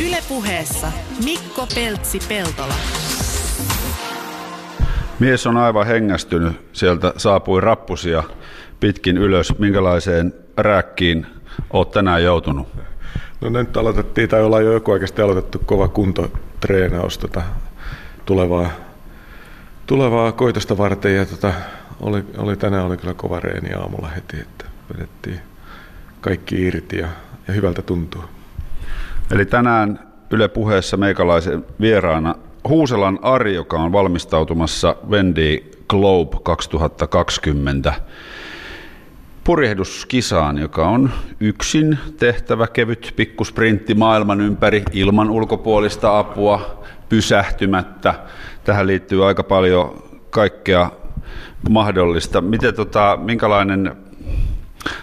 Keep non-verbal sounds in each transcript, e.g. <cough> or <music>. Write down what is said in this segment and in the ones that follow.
Ylepuheessa Mikko Peltsi-Peltola. Mies on aivan hengästynyt. Sieltä saapui rappusia pitkin ylös. Minkälaiseen rääkkiin olet tänään joutunut? No nyt aloitettiin, tai ollaan jo joku oikeasti aloitettu kova kuntotreenaus tota, tulevaa, tulevaa koitosta varten. Ja tota, oli, oli, tänään oli kyllä kova reeni aamulla heti, että vedettiin kaikki irti ja, ja hyvältä tuntuu. Eli tänään Yle puheessa meikalaisen vieraana Huuselan Ari, joka on valmistautumassa Wendy Globe 2020 purjehduskisaan, joka on yksin tehtävä kevyt pikkusprintti maailman ympäri ilman ulkopuolista apua pysähtymättä. Tähän liittyy aika paljon kaikkea mahdollista. Miten, tota, minkälainen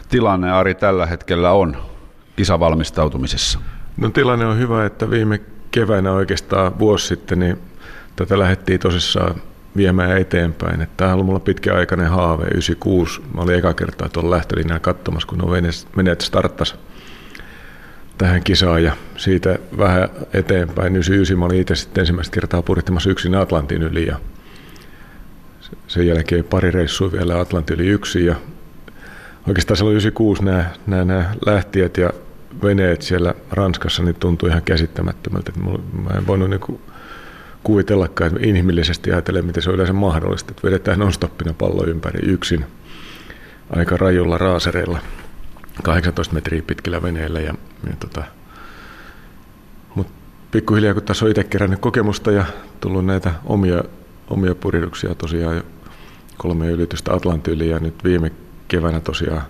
tilanne Ari tällä hetkellä on kisavalmistautumisessa? No tilanne on hyvä, että viime keväänä oikeastaan vuosi sitten niin tätä lähdettiin tosissaan viemään eteenpäin. Että tämä on ollut mulla pitkäaikainen haave, 96. Mä olin eka kertaa tuolla lähtölinjaa katsomassa, kun on veneet starttas tähän kisaan ja siitä vähän eteenpäin. 99 mä olin itse sitten ensimmäistä kertaa purittamassa yksin Atlantin yli ja sen jälkeen pari reissua vielä Atlantin yli yksin ja oikeastaan silloin 96 nämä, nämä, nämä lähtijät ja veneet siellä Ranskassa niin tuntui ihan käsittämättömältä. Mä en voinut niin kuvitellakaan, että inhimillisesti ajatellen, miten se on yleensä mahdollista, että vedetään non-stoppina pallo ympäri yksin aika rajulla raasereilla 18 metriä pitkillä veneillä. Ja, ja tota, mutta pikkuhiljaa, kun tässä on itse kerännyt kokemusta ja tullut näitä omia, omia puriduksia tosiaan jo kolme ylitystä Atlantin ja nyt viime keväänä tosiaan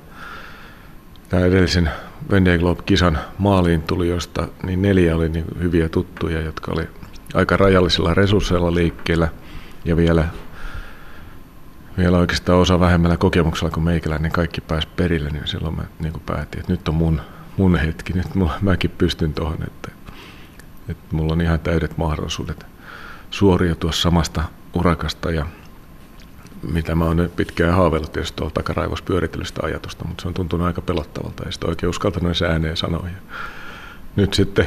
tämä edellisen Vendée Globe-kisan maaliin tuli, josta niin neljä oli niin hyviä tuttuja, jotka oli aika rajallisilla resursseilla liikkeellä. Ja vielä, vielä oikeastaan osa vähemmällä kokemuksella kuin meikäläinen, niin kaikki pääsi perille, niin silloin mä niin kuin päätin, että nyt on mun, mun hetki, nyt mulla, mäkin pystyn tuohon, että, että mulla on ihan täydet mahdollisuudet suoriutua samasta urakasta ja mitä mä oon pitkään haaveillut tietysti tuolla takaraivossa pyörittelystä ajatusta, mutta se on tuntunut aika pelottavalta ja sitten oikein uskaltanut edes ääneen sanoa. Nyt sitten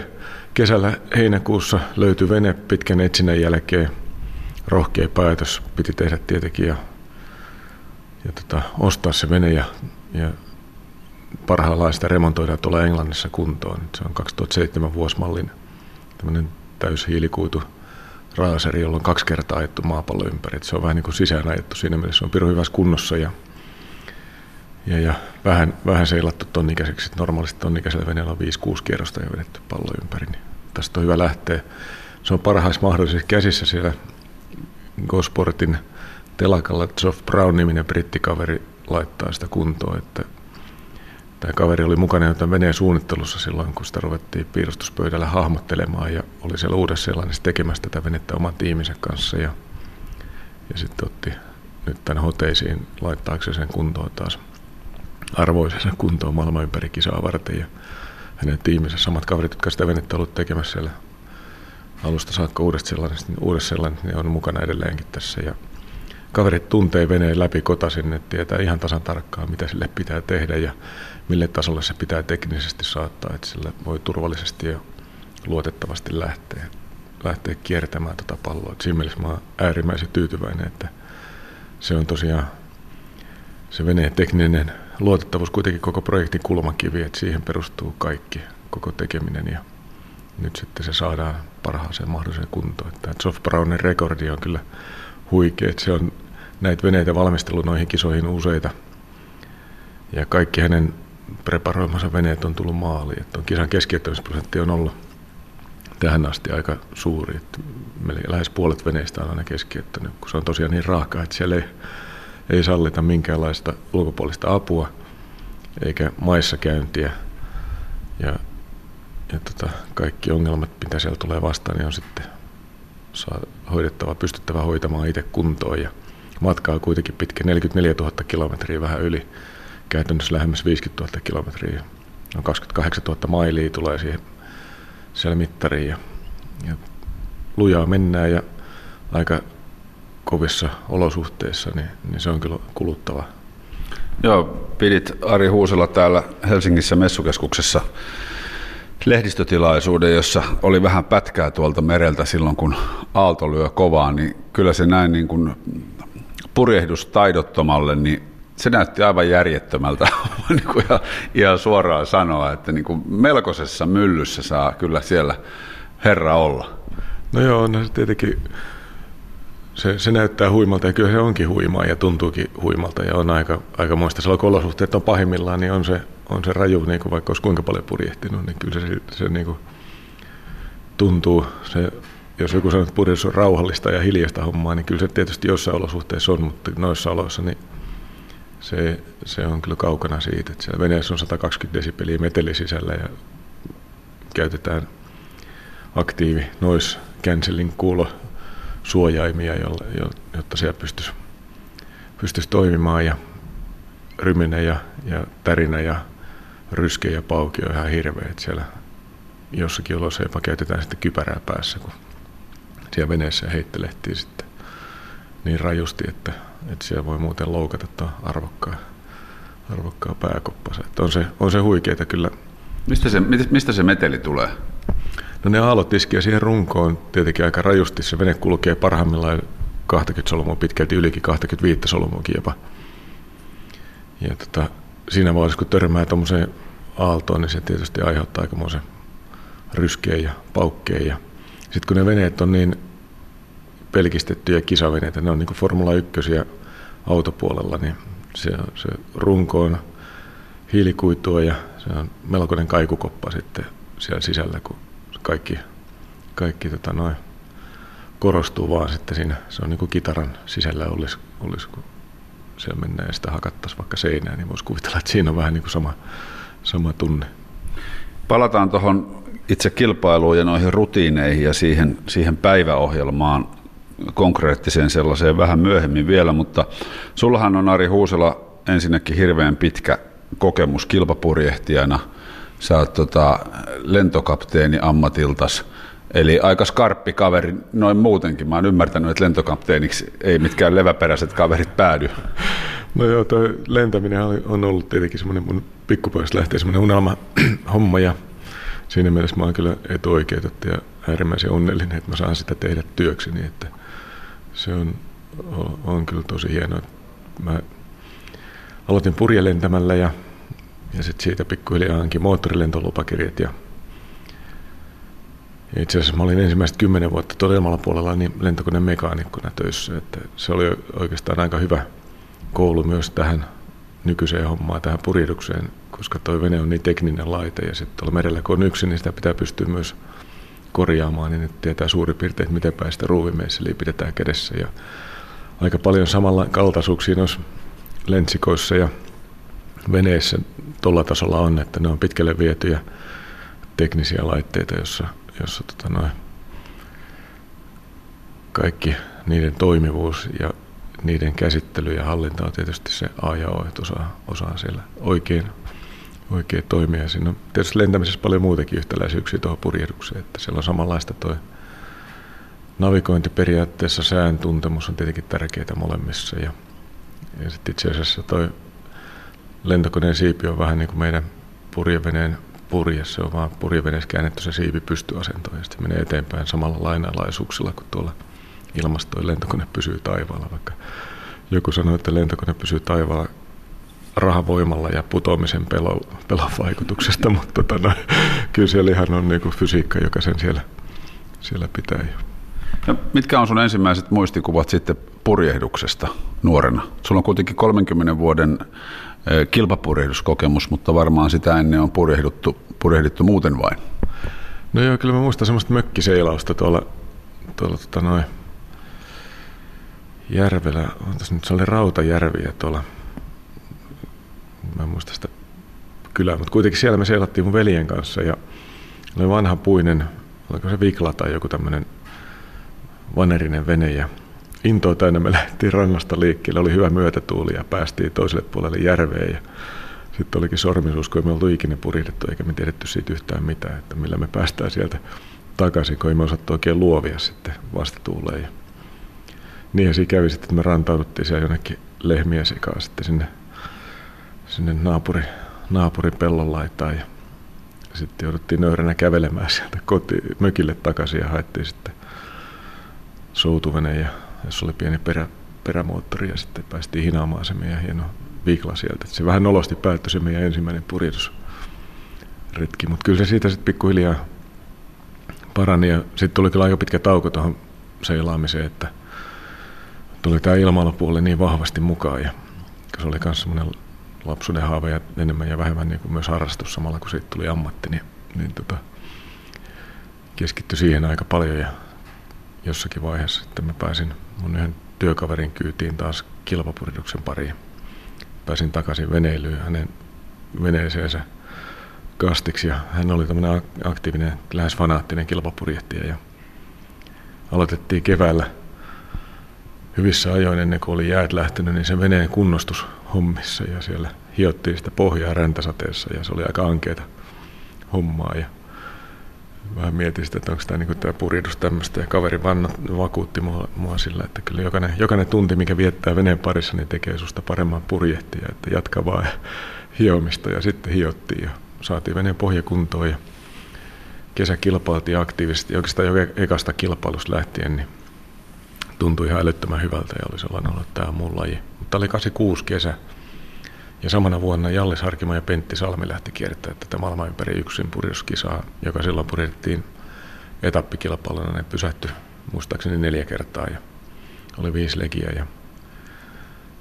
kesällä heinäkuussa löytyi vene pitkän etsinnän jälkeen. Rohkea päätös piti tehdä tietenkin ja, ja tota, ostaa se vene ja, ja parhaillaan sitä remontoidaan tuolla Englannissa kuntoon. Se on 2007 vuosmallin tämmöinen täyshiilikuitu raaseri, jolla on kaksi kertaa ajettu maapallo ympäri. se on vähän niin kuin sisään ajettu siinä mielessä. Se on pirun hyvässä kunnossa ja, ja, ja vähän, vähän seilattu tonnikäiseksi. Normaalisti tonnikäisellä veneellä on 5-6 kierrosta ja vedetty pallo ympäri. Niin tästä on hyvä lähteä. Se on parhaissa mahdollisissa käsissä siellä Gosportin telakalla. Geoff Brown-niminen brittikaveri laittaa sitä kuntoon, että Tämä kaveri oli mukana jo veneen suunnittelussa silloin, kun sitä ruvettiin piirustuspöydällä hahmottelemaan ja oli siellä uudessa sellaisessa tekemässä tätä venettä oman tiiminsä kanssa. Ja, ja sitten otti nyt tämän hoteisiin laittaakseen sen kuntoon taas arvoisensa kuntoon maailman ympäri kisaa varten. Ja hänen tiiminsä, samat kaverit, jotka sitä venettä ollut tekemässä siellä alusta saakka uudesta sellaisesta, niin uudesta sellaisesta, niin on mukana edelleenkin tässä. Ja kaverit tuntee veneen läpi kotasin, että tietää ihan tasan tarkkaan, mitä sille pitää tehdä ja mille tasolle se pitää teknisesti saattaa, että sillä voi turvallisesti ja luotettavasti lähteä, lähteä kiertämään tuota palloa. Siinä mielessä mä oon äärimmäisen tyytyväinen, että se on tosiaan se veneen tekninen luotettavuus kuitenkin koko projektin kulmakivi, että siihen perustuu kaikki, koko tekeminen ja nyt sitten se saadaan parhaaseen mahdolliseen kuntoon. Soft Brownin rekordi on kyllä huikea, että se on näitä veneitä valmistellut noihin kisoihin useita ja kaikki hänen preparoimansa veneet on tullut maaliin. Että on kisan keskeyttämisprosentti on ollut tähän asti aika suuri. Että lähes puolet veneistä on aina keskeyttänyt, kun se on tosiaan niin raaka, että siellä ei, ei sallita minkäänlaista ulkopuolista apua eikä maissa käyntiä. Ja, ja tota, kaikki ongelmat, mitä siellä tulee vastaan, niin on sitten saa hoidettava, pystyttävä hoitamaan itse kuntoon. Ja matkaa kuitenkin pitkä, 44 000 kilometriä vähän yli käytännössä lähemmäs 50 000 kilometriä. No 28 000 mailia tulee siihen siellä mittariin ja, ja lujaa mennään ja aika kovissa olosuhteissa, niin, niin se on kyllä kuluttava. Joo, pidit Ari Huusella täällä Helsingissä messukeskuksessa lehdistötilaisuuden, jossa oli vähän pätkää tuolta mereltä silloin, kun aalto lyö kovaa, niin kyllä se näin niin kuin purjehdus taidottomalle, niin se näytti aivan järjettömältä <laughs> niin kuin ihan, suoraan sanoa, että niin kuin melkoisessa myllyssä saa kyllä siellä herra olla. No joo, no se tietenkin se, se näyttää huimalta ja kyllä se onkin huimaa ja tuntuukin huimalta ja on aika, aika muista. Silloin kun olosuhteet on pahimmillaan, niin on se, on se raju, niin kuin vaikka olisi kuinka paljon purjehtinut, niin kyllä se, se niin kuin tuntuu. Se, jos joku sanoo, että purjehdus on rauhallista ja hiljasta hommaa, niin kyllä se tietysti jossain olosuhteissa on, mutta noissa oloissa niin se, se on kyllä kaukana siitä, että siellä veneessä on 120 desibeliä meteli sisällä ja käytetään aktiivi noise cancelling kuulo suojaimia, jotta siellä pystyisi, pystyisi toimimaan ja ryminen ja, ja tärinä ja ryske ja pauki on ihan hirveä, että siellä jossakin olossa jopa käytetään sitten kypärää päässä, kun siellä veneessä heittelehtii sitten niin rajusti, että, että siellä voi muuten loukata tuon arvokkaan, arvokkaan pääkoppansa. Että on, se, on se huikeeta kyllä. Mistä se, mistä se meteli tulee? No ne aallot iskee siihen runkoon tietenkin aika rajusti. Se vene kulkee parhaimmillaan 20 solmua pitkälti ylikin 25 solmuakin jopa. Ja tota, siinä vaiheessa, kun törmää tuommoiseen aaltoon, niin se tietysti aiheuttaa aikamoisen ryskeen ja paukkeen. Ja sitten kun ne veneet on niin pelkistettyjä kisaveneitä, ne on niin kuin Formula 1 autopuolella, niin se, se runko on hiilikuitua ja se on melkoinen kaikukoppa sitten siellä sisällä, kun kaikki, kaikki tota noin, korostuu vaan sitten siinä. Se on niin kuin kitaran sisällä olisi, olisi kun siellä mennään ja sitä hakattaisiin vaikka seinään, niin voisi kuvitella, että siinä on vähän niin kuin sama, sama tunne. Palataan tuohon itse kilpailuun ja noihin rutiineihin ja siihen, siihen päiväohjelmaan konkreettiseen sellaiseen vähän myöhemmin vielä, mutta sullahan on Ari Huusela ensinnäkin hirveän pitkä kokemus kilpapurjehtijana – sä oot tota, lentokapteeni ammatiltas, eli aika skarppi kaveri noin muutenkin. Mä oon ymmärtänyt, että lentokapteeniksi ei mitkään leväperäiset kaverit päädy. No joo, toi lentäminen on ollut tietenkin semmoinen mun pikkupojasta lähtee semmoinen unelma <clears throat> homma ja siinä mielessä mä oon kyllä etuoikeutettu ja äärimmäisen onnellinen, että mä saan sitä tehdä työkseni, että se on, on, kyllä tosi hienoa. Mä aloitin purjelentämällä ja ja sitten siitä pikkuhiljaa hankin moottorilentolupakirjat. Ja itse asiassa mä olin ensimmäiset kymmenen vuotta todella puolella niin lentokoneen mekaanikkona töissä. Että se oli oikeastaan aika hyvä koulu myös tähän nykyiseen hommaan, tähän purjehdukseen, koska tuo vene on niin tekninen laite ja sitten tuolla merellä kun on yksin, niin sitä pitää pystyä myös korjaamaan, niin nyt tietää suurin piirtein, että miten päin sitä ruuvimeisseliä pidetään kädessä. Ja aika paljon samalla kaltaisuuksia noissa lentsikoissa ja veneissä tuolla tasolla on, että ne on pitkälle vietyjä teknisiä laitteita, jossa, jossa tota noin, kaikki niiden toimivuus ja niiden käsittely ja hallinta on tietysti se A ja O, että osaa, osaa siellä oikein, oikein toimia. Siinä on tietysti lentämisessä paljon muutakin yhtäläisyyksiä tuohon purjehdukseen, että siellä on samanlaista tuo navigointiperiaatteessa sään tuntemus on tietenkin tärkeää molemmissa ja, ja sitten itse asiassa toi lentokoneen siipi on vähän niin kuin meidän purjeveneen purje. Se on vaan purjeveneessä käännetty se siipi pystyasentoon ja sitten menee eteenpäin samalla lainalaisuuksilla kuin tuolla ilmastoin lentokone pysyy taivaalla. Vaikka joku sanoi, että lentokone pysyy taivaalla rahavoimalla ja putoamisen pelon, pelon vaikutuksesta, <laughs> mutta tota, no, kyllä siellä ihan on niin kuin fysiikka, joka sen siellä, siellä pitää. No, mitkä on sun ensimmäiset muistikuvat sitten purjehduksesta nuorena? Sulla on kuitenkin 30 vuoden kilpapurjehduskokemus, mutta varmaan sitä ennen on purjehdittu, purjehdittu muuten vain. No joo, kyllä mä muistan semmoista mökkiseilausta tuolla, tuolla tota noin, järvellä, nyt, se oli Rautajärvi ja tuolla, mä en muista sitä kylää, mutta kuitenkin siellä me seilattiin mun veljen kanssa ja oli vanha puinen, oliko se Vikla tai joku tämmöinen vanerinen vene ja intoa täynnä me lähdettiin rannasta liikkeelle. Oli hyvä myötätuuli ja päästiin toiselle puolelle järveen. Ja sitten olikin sormisuus, kun me oltu ikinä purihdettu eikä me tiedetty siitä yhtään mitään, että millä me päästään sieltä takaisin, kun me osattu oikein luovia sitten vastatuuleen. Ja niinhän siinä kävi sitten, että me rantauduttiin siellä jonnekin lehmiä sikaa sitten sinne, sinne naapuri, naapurin pellon laitaan. Ja sitten jouduttiin nöyränä kävelemään sieltä koti, mökille takaisin ja haettiin sitten soutuvene, ja, jos oli pieni perä, perämoottori ja sitten päästiin hinaamaan se meidän hieno vikla sieltä. Se vähän nolosti päättyi se meidän ensimmäinen purjehdusretki, mutta kyllä se siitä sitten pikkuhiljaa parani ja sitten tuli kyllä aika pitkä tauko tuohon seilaamiseen, että tuli tämä ilmailupuoli niin vahvasti mukaan ja se oli myös semmoinen lapsuuden haave ja enemmän ja vähemmän niin kuin myös harrastus samalla kun siitä tuli ammatti, niin, niin tota, keskittyi siihen aika paljon ja jossakin vaiheessa sitten mä pääsin mun yhden työkaverin kyytiin taas kilpapuriduksen pariin. Pääsin takaisin veneilyyn hänen veneeseensä kastiksi ja hän oli tämmöinen aktiivinen, lähes fanaattinen kilpapurjehtija ja aloitettiin keväällä hyvissä ajoin ennen kuin oli jäät lähtenyt, niin se veneen kunnostushommissa ja siellä hiottiin sitä pohjaa räntäsateessa ja se oli aika ankeita hommaa ja vähän mietin sitä, että onko tämä, niin tämä purjehdus tämmöistä ja kaveri vanna, vakuutti mua, mua sillä, että kyllä jokainen, jokainen tunti, mikä viettää veneen parissa, niin tekee susta paremman purjehtia, että jatka vaan hiomista ja sitten hiottiin ja saatiin veneen pohjakuntoon ja kesä kilpailtiin aktiivisesti. Oikeastaan jo ekasta kilpailusta lähtien niin tuntui ihan älyttömän hyvältä ja oli sellainen olo, että tämä on mun laji. Mutta oli 86 kesä ja samana vuonna Jallis Harkimo ja Pentti Salmi lähti kiertämään tätä maailman ympäri yksin purjeuskisaa, joka silloin purjettiin etappikilpailuna. Ne pysähtyi muistaakseni neljä kertaa ja oli viisi legiä ja,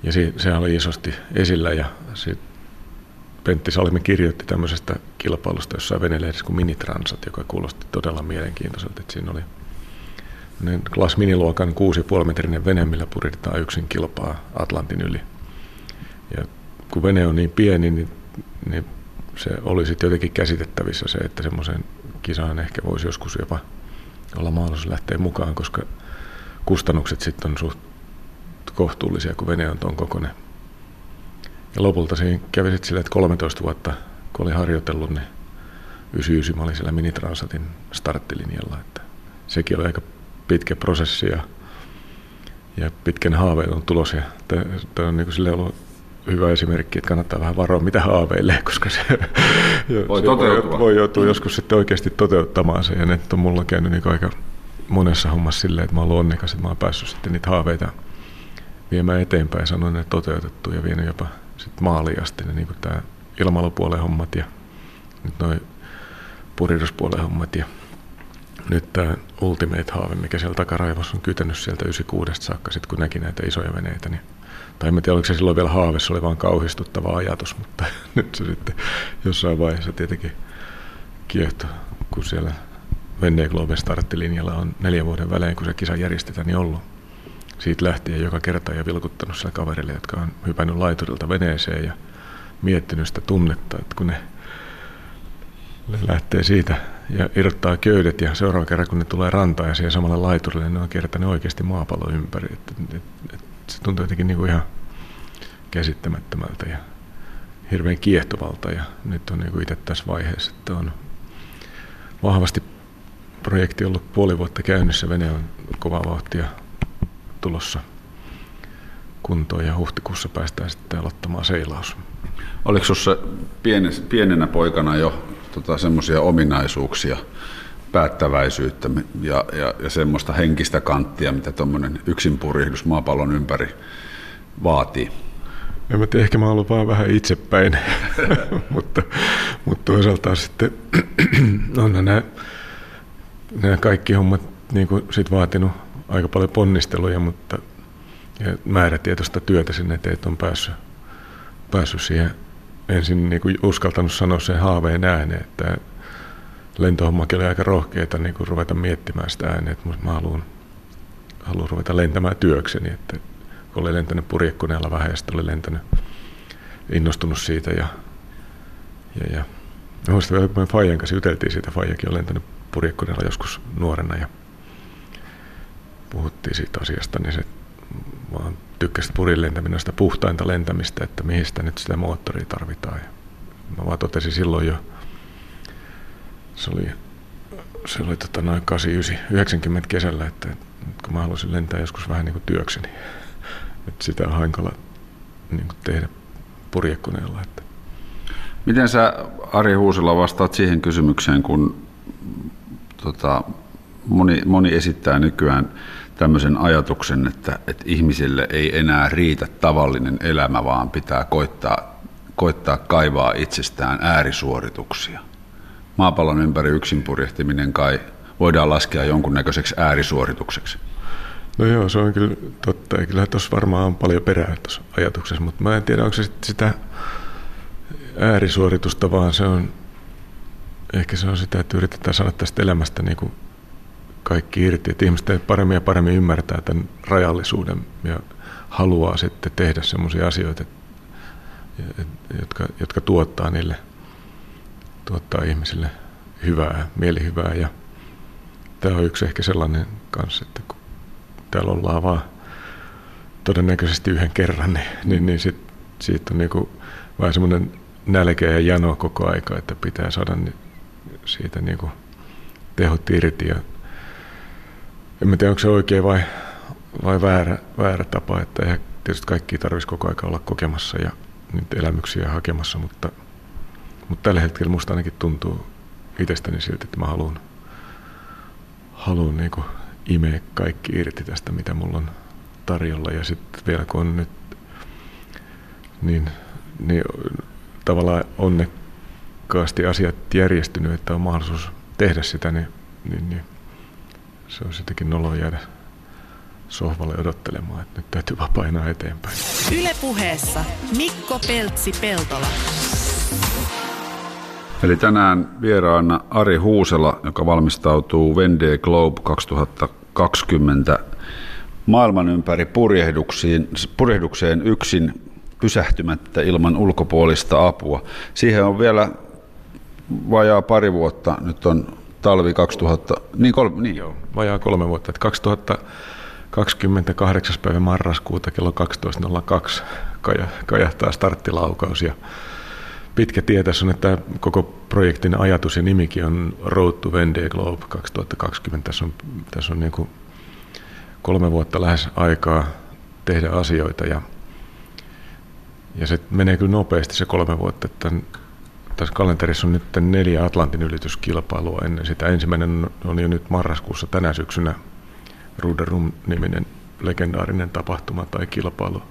ja se oli isosti esillä ja sitten Pentti Salmi kirjoitti tämmöisestä kilpailusta jossain venelehdessä kuin Minitransat, joka kuulosti todella mielenkiintoiselta. Että siinä oli Glass Miniluokan 6,5 metrinen vene, millä puritetaan yksin kilpaa Atlantin yli. Ja kun vene on niin pieni, niin, niin se oli sitten jotenkin käsitettävissä se, että semmoisen kisaan ehkä voisi joskus jopa olla mahdollisuus lähteä mukaan, koska kustannukset sitten on suht kohtuullisia, kun vene on tuon kokoinen. Ja lopulta siinä kävi sitten silleen, että 13 vuotta, kun oli harjoitellut, niin 99 mä olin siellä Minitransatin starttilinjalla. Että sekin oli aika pitkä prosessi ja, ja pitkän haaveilun tulos. Ja tämä on niin sille ollut hyvä esimerkki, että kannattaa vähän varoa, mitä haaveilee, <laughs> koska se voi, se voi, voi joutua joskus sitten oikeasti toteuttamaan se. Ja nyt on mulla käynyt niin aika monessa hommassa silleen, että mä oon onnekas, että mä oon päässyt sitten niitä haaveita viemään eteenpäin, sanoin ne toteutettu ja vienyt jopa sitten maaliin asti ne, niin kuin tämä ilmailupuolen hommat ja nyt noin puriduspuolen hommat ja nyt tämä Ultimate-haave, mikä siellä takaraivossa on kytänyt sieltä 96 saakka, sit kun näki näitä isoja veneitä, niin tai en tiedä, oliko se silloin vielä haave, se oli vaan kauhistuttava ajatus, mutta <laughs> nyt se sitten jossain vaiheessa tietenkin kiehtoi, kun siellä Vendée Globe starttilinjalla on neljän vuoden välein, kun se kisa järjestetään, niin ollut. Siitä lähtien joka kerta ja vilkuttanut sillä kaverille, jotka on hypännyt laiturilta veneeseen ja miettinyt sitä tunnetta, että kun ne lähtee siitä ja irrottaa köydet ja seuraava kerran kun ne tulee rantaan ja siihen samalle laiturille, niin ne on kiertänyt oikeasti maapallon ympäri. Et, et, et, se tuntuu jotenkin niin kuin ihan käsittämättömältä ja hirveän kiehtovalta ja nyt on niin kuin itse tässä vaiheessa, että on vahvasti projekti ollut puoli vuotta käynnissä, vene on kova vauhtia tulossa kuntoon ja huhtikuussa päästään sitten aloittamaan seilaus. Oliko sinussa pienenä poikana jo tota, semmoisia ominaisuuksia, päättäväisyyttä ja, ja, ja semmoista henkistä kanttia, mitä tuommoinen yksinpurjehdus maapallon ympäri vaatii? En mä tiedä, ehkä mä ollut vaan vähän itsepäin, <laughs> mutta, mutta toisaalta sitten on nämä, nämä kaikki hommat niin kuin sit vaatinut aika paljon ponnisteluja, mutta ja määrätietoista työtä sinne eteen, että on päässyt, päässyt siihen ensin niin kuin uskaltanut sanoa sen haaveen ääneen, että lentohommakin oli aika rohkeita niin kuin ruveta miettimään sitä ääneen, että mä haluan, haluan ruveta lentämään työkseni, että kun oli lentänyt purjekuneella vähän ja sitten oli lentänyt, innostunut siitä ja, ja, ja. Muistan vielä, kun me Fajan kanssa juteltiin siitä, Fajakin on lentänyt purjekuneella joskus nuorena ja puhuttiin siitä asiasta, niin se vaan tykkäsi purin lentäminen puhtainta lentämistä, että mihin sitä nyt sitä moottoria tarvitaan. Ja mä vaan totesin silloin jo, se oli, se oli tota noin 89, 90 kesällä, että, kun mä halusin lentää joskus vähän niin kuin työkseni, <laughs> että sitä on hankala niin kuin tehdä purjekuneella. Että. Miten sä Ari Huusela vastaat siihen kysymykseen, kun tota, moni, moni esittää nykyään tämmöisen ajatuksen, että, että ihmisille ei enää riitä tavallinen elämä, vaan pitää koittaa, koittaa kaivaa itsestään äärisuorituksia. Maapallon ympäri yksin purjehtiminen kai voidaan laskea jonkunnäköiseksi äärisuoritukseksi. No joo, se on kyllä totta. Ja kyllä tuossa varmaan on paljon perää tuossa ajatuksessa, mutta mä en tiedä, onko se sitä äärisuoritusta, vaan se on, ehkä se on sitä, että yritetään saada tästä elämästä niin kuin kaikki irti, että ihmiset paremmin ja paremmin ymmärtää tämän rajallisuuden ja haluaa sitten tehdä sellaisia asioita, jotka, jotka tuottaa niille, tuottaa ihmisille hyvää, mielihyvää. Ja tämä on yksi ehkä sellainen kanssa, että kun täällä ollaan vaan todennäköisesti yhden kerran, niin, niin, niin sit, siitä on niinku vähän semmoinen nälkä ja jano koko aika, että pitää saada siitä niinku tehot irti ja en tiedä, onko se oikein vai, vai väärä, väärä tapa, että eihän tietysti kaikki tarvitsisi koko aika olla kokemassa ja niitä elämyksiä hakemassa, mutta, mutta tällä hetkellä musta ainakin tuntuu itsestäni siltä, että mä haluan, haluan niin imeä kaikki irti tästä, mitä mulla on tarjolla. Ja sitten vielä kun on nyt niin, niin tavallaan onnekkaasti asiat järjestynyt, että on mahdollisuus tehdä sitä, niin, niin, niin se on jotenkin nolo jäädä sohvalle odottelemaan, että nyt täytyy vaan painaa eteenpäin. Ylepuheessa Mikko Peltsi-Peltola. Eli tänään vieraana Ari Huusela, joka valmistautuu Vendée Globe 2020 maailman ympäri purjehduksiin, purjehdukseen yksin pysähtymättä ilman ulkopuolista apua. Siihen on vielä vajaa pari vuotta. Nyt on talvi 2000, niin, kolme, niin. Joo, vajaa kolme vuotta. Että 2028. päivä marraskuuta kello 12.02 kajahtaa starttilaukaus ja pitkä tie tässä on, että koko projektin ajatus ja nimikin on Road to Vendée Globe 2020. Tässä on, tässä on niin kuin kolme vuotta lähes aikaa tehdä asioita ja, ja se menee kyllä nopeasti se kolme vuotta, että tässä kalenterissa on nyt neljä Atlantin ylityskilpailua ennen sitä. Ensimmäinen on jo nyt marraskuussa tänä syksynä Ruderum-niminen legendaarinen tapahtuma tai kilpailu,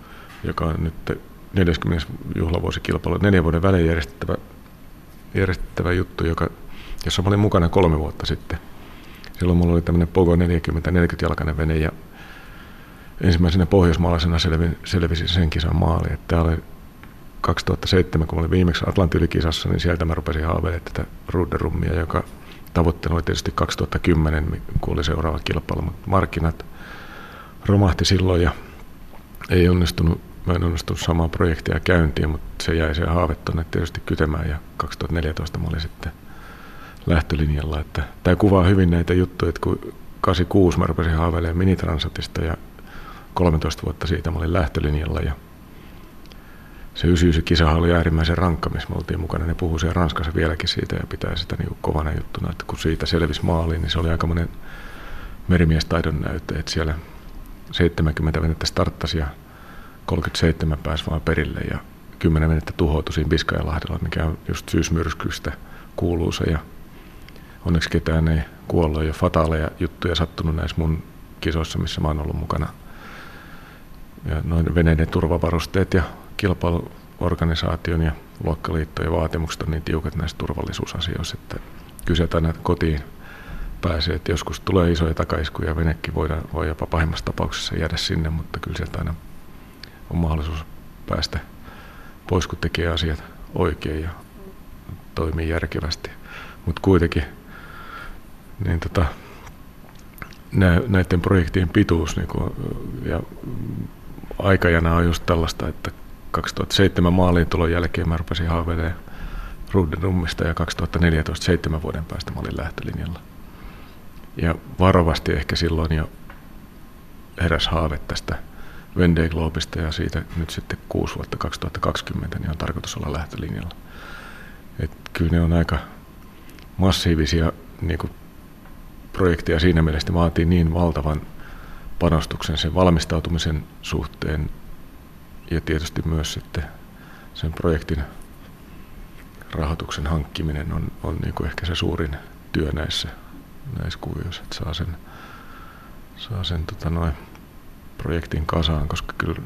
joka on nyt 40. juhlavuosikilpailu, neljän vuoden välein järjestettävä, järjestettävä juttu, joka, jossa mä olin mukana kolme vuotta sitten. Silloin mulla oli tämmöinen Pogo 40-40-jalkainen vene ja ensimmäisenä pohjoismaalaisena selvin, selvisin sen kisan maali. Tämä oli 2007, kun olin viimeksi Atlantylikisassa, niin sieltä mä rupesin haaveilemaan tätä Ruderummia, joka tavoitteena oli tietysti 2010, kun oli seuraava kilpailu, mutta markkinat romahti silloin ja ei onnistunut, mä en onnistunut samaa projektia käyntiin, mutta se jäi se haave tuonne tietysti kytemään ja 2014 mä olin sitten lähtölinjalla. Että tämä kuvaa hyvin näitä juttuja, että kun 86 mä rupesin haaveilemaan Minitransatista ja 13 vuotta siitä mä olin lähtölinjalla ja se 99 kisa oli äärimmäisen rankka, missä me oltiin mukana. Ne puhuu siellä Ranskassa vieläkin siitä ja pitää sitä niin kovana juttuna, että kun siitä selvisi maaliin, niin se oli aika monen merimiestaidon näyte, että siellä 70 venettä starttasi ja 37 pääsi vaan perille ja 10 venettä tuhoutui siinä Biskajanlahdella, mikä on just syysmyrskyistä kuuluisa ja onneksi ketään ei kuollut ja fataaleja juttuja sattunut näissä mun kisoissa, missä mä oon ollut mukana. Ja noin veneiden turvavarusteet ja kilpailuorganisaation ja luokkaliittojen vaatimukset on niin tiukat näissä turvallisuusasioissa, että kyse aina kotiin pääsee, että joskus tulee isoja takaiskuja ja venekin voidaan, voi jopa pahimmassa tapauksessa jäädä sinne, mutta kyllä sieltä aina on mahdollisuus päästä pois, kun tekee asiat oikein ja toimii järkevästi. Mutta kuitenkin niin tota, näiden projektien pituus niin kun, ja aikajana on just tällaista, että 2007 maaliin tulon jälkeen mä rupesin haaveilemaan Rudenummista ja 2014 seitsemän vuoden päästä mä olin lähtölinjalla. Ja varovasti ehkä silloin jo heräs haave tästä Vendée Globista ja siitä nyt sitten kuusi vuotta 2020 niin on tarkoitus olla lähtölinjalla. Et kyllä ne on aika massiivisia niin kuin, projekteja siinä mielessä, vaatii niin valtavan panostuksen sen valmistautumisen suhteen ja tietysti myös sitten sen projektin rahoituksen hankkiminen on, on niin kuin ehkä se suurin työ näissä, näissä kuvioissa, että saa sen, saa sen tota noin, projektin kasaan, koska kyllä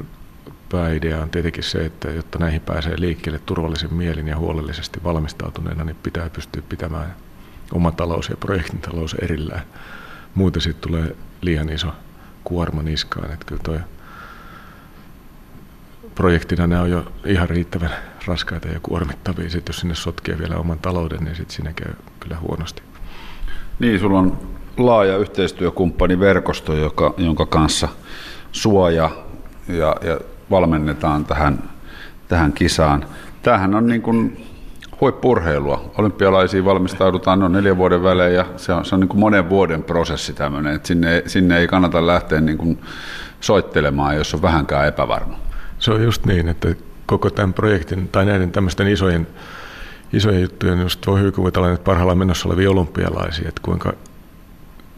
pääidea on tietenkin se, että jotta näihin pääsee liikkeelle turvallisen mielin ja huolellisesti valmistautuneena, niin pitää pystyä pitämään oma talous ja projektin talous erillään. Muuten siitä tulee liian iso kuorma niskaan. Että kyllä toi projektina nämä on jo ihan riittävän raskaita ja kuormittavia. Sitten jos sinne sotkee vielä oman talouden, niin sitten siinä käy kyllä huonosti. Niin, sulla on laaja yhteistyökumppaniverkosto, joka, jonka kanssa suoja ja, ja valmennetaan tähän, tähän kisaan. Tämähän on niin kuin huippurheilua. Olympialaisiin valmistaudutaan noin neljän vuoden välein ja se on, se on niin kuin monen vuoden prosessi tämmöinen, sinne, sinne ei kannata lähteä niin kuin soittelemaan, jos on vähänkään epävarma. Se on just niin, että koko tämän projektin tai näiden tämmöisten isojen, isojen juttujen just voi hyvin kuvitella, että parhaillaan menossa olevia olympialaisia, että kuinka,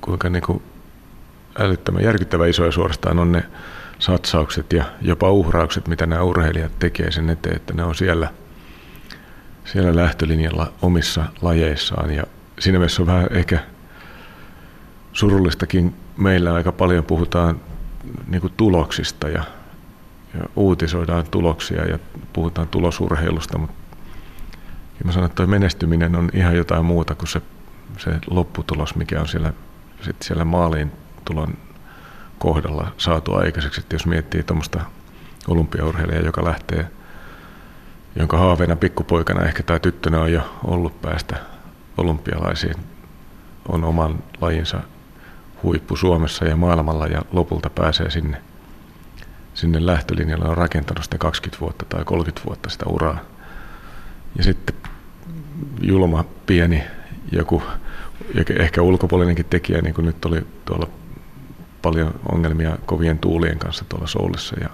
kuinka niin kuin älyttömän järkyttävä isoja suorastaan on ne satsaukset ja jopa uhraukset, mitä nämä urheilijat tekee sen eteen, että ne on siellä, siellä lähtölinjalla omissa lajeissaan. Ja siinä mielessä on vähän ehkä surullistakin. Meillä aika paljon puhutaan niin tuloksista ja, ja uutisoidaan tuloksia ja puhutaan tulosurheilusta, mutta mä sanon, että menestyminen on ihan jotain muuta kuin se, se lopputulos, mikä on siellä, sit siellä maaliin tulon kohdalla saatu aikaiseksi. Että jos miettii tuommoista olympiaurheilijaa, joka lähtee, jonka haaveena pikkupoikana ehkä tai tyttönä on jo ollut päästä olympialaisiin, on oman lajinsa huippu Suomessa ja maailmalla ja lopulta pääsee sinne, sinne lähtölinjalle, on rakentanut sitä 20 vuotta tai 30 vuotta sitä uraa. Ja sitten julma, pieni, joku ehkä ulkopuolinenkin tekijä, niin kuin nyt oli tuolla paljon ongelmia kovien tuulien kanssa tuolla Soulissa ja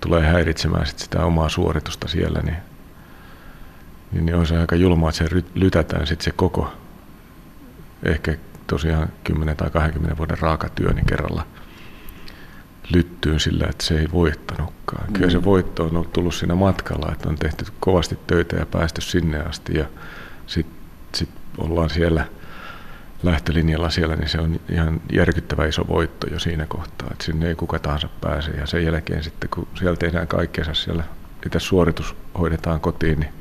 tulee häiritsemään sit sitä omaa suoritusta siellä, niin, niin, niin on se aika julmaa, että se lytätään sitten se koko, ehkä tosiaan 10 tai 20 vuoden raaka työ niin kerralla lyttyyn sillä, että se ei voittanutkaan. Mm. Kyllä se mm. voitto on ollut tullut siinä matkalla, että on tehty kovasti töitä ja päästy sinne asti ja sitten sit ollaan siellä – lähtölinjalla siellä, niin se on ihan järkyttävä iso voitto jo siinä kohtaa, että sinne ei kuka tahansa pääse. Ja sen jälkeen sitten, kun siellä tehdään kaikkeensa siellä, itse suoritus hoidetaan kotiin, niin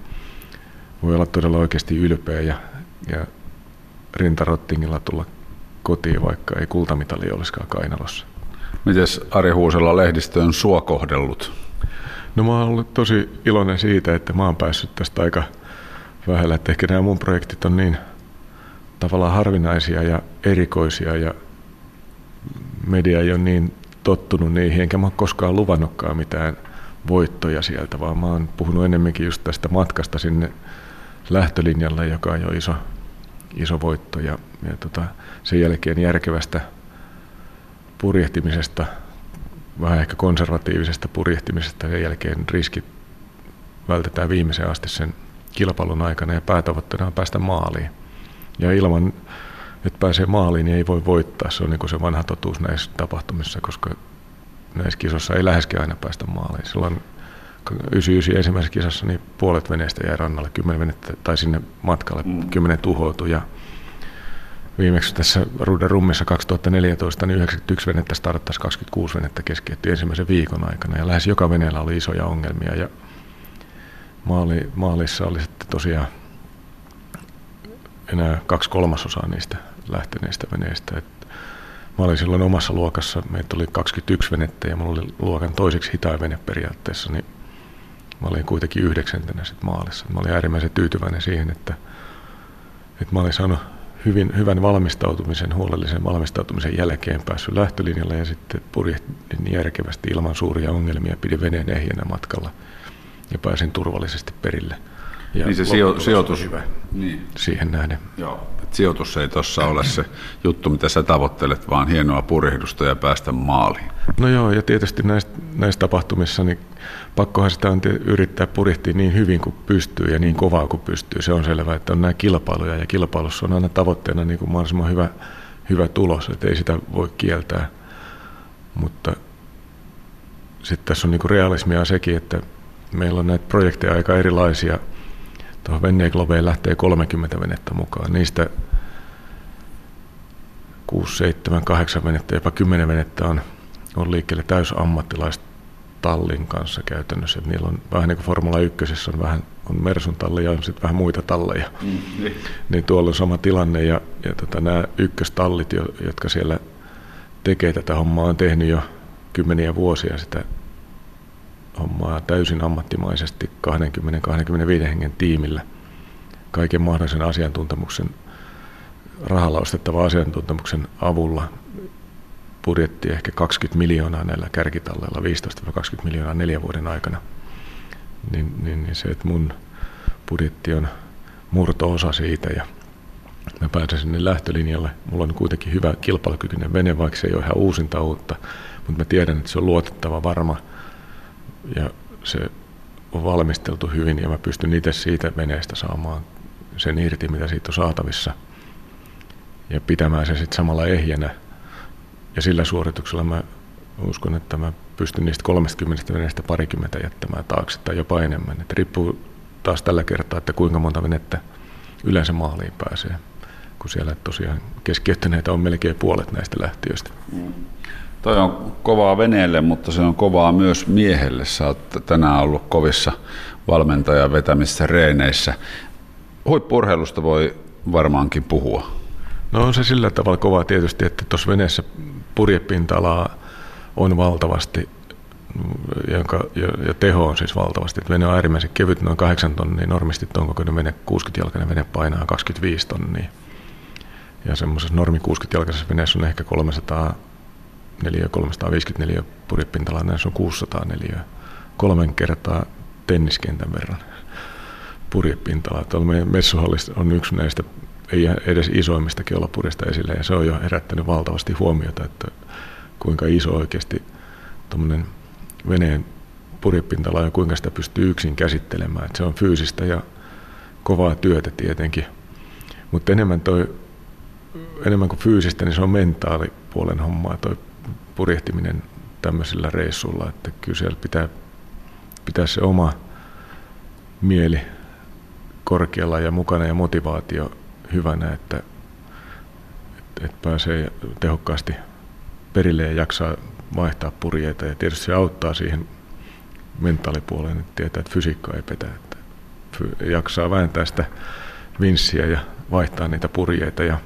voi olla todella oikeasti ylpeä ja, ja rintarottingilla tulla kotiin, vaikka ei kultamitali olisikaan kainalossa. Mites Ari Huusela lehdistö on sua kohdellut? No mä oon ollut tosi iloinen siitä, että mä oon päässyt tästä aika vähällä, että ehkä nämä mun projektit on niin – tavallaan harvinaisia ja erikoisia ja media ei ole niin tottunut niihin, enkä mä ole koskaan luvannutkaan mitään voittoja sieltä, vaan mä oon puhunut enemmänkin just tästä matkasta sinne lähtölinjalle, joka on jo iso, iso voitto ja, ja tota, sen jälkeen järkevästä purjehtimisesta, vähän ehkä konservatiivisesta purjehtimisesta, sen jälkeen riskit vältetään viimeisen asti sen kilpailun aikana ja päätavoitteena on päästä maaliin. Ja ilman, että pääsee maaliin, niin ei voi voittaa. Se on niin kuin se vanha totuus näissä tapahtumissa, koska näissä kisoissa ei läheskään aina päästä maaliin. Silloin 99 ensimmäisessä kisassa niin puolet veneestä jäi rannalle, 10 venettä, tai sinne matkalle, mm. 10 tuhoutui. Ja viimeksi tässä Ruuden rummissa 2014, niin 91 venettä starttaisi 26 venettä keskeytti ensimmäisen viikon aikana. Ja lähes joka veneellä oli isoja ongelmia. Ja maali, maalissa oli sitten tosiaan enää kaksi kolmasosaa niistä lähteneistä veneistä. Et mä olin silloin omassa luokassa, meitä oli 21 venettä ja mulla oli luokan toiseksi hitain vene periaatteessa, niin mä olin kuitenkin yhdeksäntenä sit maalissa. Mä olin äärimmäisen tyytyväinen siihen, että, että mä olin saanut hyvin, hyvän valmistautumisen, huolellisen valmistautumisen jälkeen päässyt lähtölinjalle ja sitten purjehdin järkevästi ilman suuria ongelmia, pidin veneen ehjänä matkalla ja pääsin turvallisesti perille. Ja niin se sijo- sijoitus hyvä niin. siihen nähden. Joo, Et sijoitus ei tuossa ole se juttu, mitä sä tavoittelet, vaan hienoa purjehdusta ja päästä maaliin. No joo, ja tietysti näissä, näissä tapahtumissa niin pakkohan sitä on yrittää purjehtia niin hyvin kuin pystyy ja niin kovaa kuin pystyy. Se on selvää, että on nämä kilpailuja ja kilpailussa on aina tavoitteena niin kuin mahdollisimman hyvä, hyvä tulos, että ei sitä voi kieltää. Mutta sitten tässä on niin kuin realismia sekin, että meillä on näitä projekteja aika erilaisia – tuohon Globeen lähtee 30 venettä mukaan. Niistä 6, 7, 8 venettä, jopa 10 venettä on, on liikkeelle täysammattilaista tallin kanssa käytännössä. Että niillä on vähän niin kuin Formula 1 on vähän on Mersun talli ja on sitten vähän muita talleja. Mm, niin. niin tuolla on sama tilanne ja, ja tota, nämä ykköstallit, jotka siellä tekee tätä hommaa, on tehnyt jo kymmeniä vuosia sitä hommaa täysin ammattimaisesti 20-25 hengen tiimillä kaiken mahdollisen asiantuntemuksen, rahalla ostettava asiantuntemuksen avulla budjetti ehkä 20 miljoonaa näillä kärkitalleilla, 15-20 miljoonaa neljän vuoden aikana. Niin, niin, niin se, että mun budjetti on murto-osa siitä ja mä pääsen sinne lähtölinjalle. Mulla on kuitenkin hyvä kilpailukykyinen vene, vaikka se ei ole ihan uusinta uutta, mutta mä tiedän, että se on luotettava, varma ja se on valmisteltu hyvin ja mä pystyn itse siitä veneestä saamaan sen irti, mitä siitä on saatavissa ja pitämään se sitten samalla ehjänä. Ja sillä suorituksella mä uskon, että mä pystyn niistä 30 veneestä parikymmentä jättämään taakse tai jopa enemmän. Et riippuu taas tällä kertaa, että kuinka monta venettä yleensä maaliin pääsee, kun siellä tosiaan keskeyttäneitä on melkein puolet näistä lähtiöistä. Mm. Toi on kovaa veneelle, mutta se on kovaa myös miehelle. Sä oot tänään ollut kovissa valmentajan vetämissä reeneissä. Huippurheilusta voi varmaankin puhua. No on se sillä tavalla kovaa tietysti, että tuossa veneessä purjepinta-alaa on valtavasti jonka, ja, ja teho on siis valtavasti. Että vene on äärimmäisen kevyt, noin 8 tonnia, normisti tuon kokoinen vene, 60-jalkainen vene painaa 25 tonnia. Ja semmoisessa normi 60-jalkaisessa veneessä on ehkä 300 4, 354 purjepintalaa, näissä on 604. Kolmen kertaa tenniskentän verran purjepintalaa. Tuolla meidän messuhallissa on yksi näistä ei edes isoimmista keulapurista esille, ja se on jo herättänyt valtavasti huomiota, että kuinka iso oikeasti tuommoinen veneen purjepintala ja kuinka sitä pystyy yksin käsittelemään. Että se on fyysistä ja kovaa työtä tietenkin, mutta enemmän, toi, enemmän kuin fyysistä, niin se on mentaalipuolen hommaa toi purjehtiminen tämmöisellä reissulla, että kyllä siellä pitää, pitää se oma mieli korkealla ja mukana ja motivaatio hyvänä, että, että, että pääsee tehokkaasti perille ja jaksaa vaihtaa purjeita. Ja tietysti se auttaa siihen mentaalipuoleen, että tietää, että fysiikka ei petä. Että jaksaa vääntää sitä vinssiä ja vaihtaa niitä purjeita ja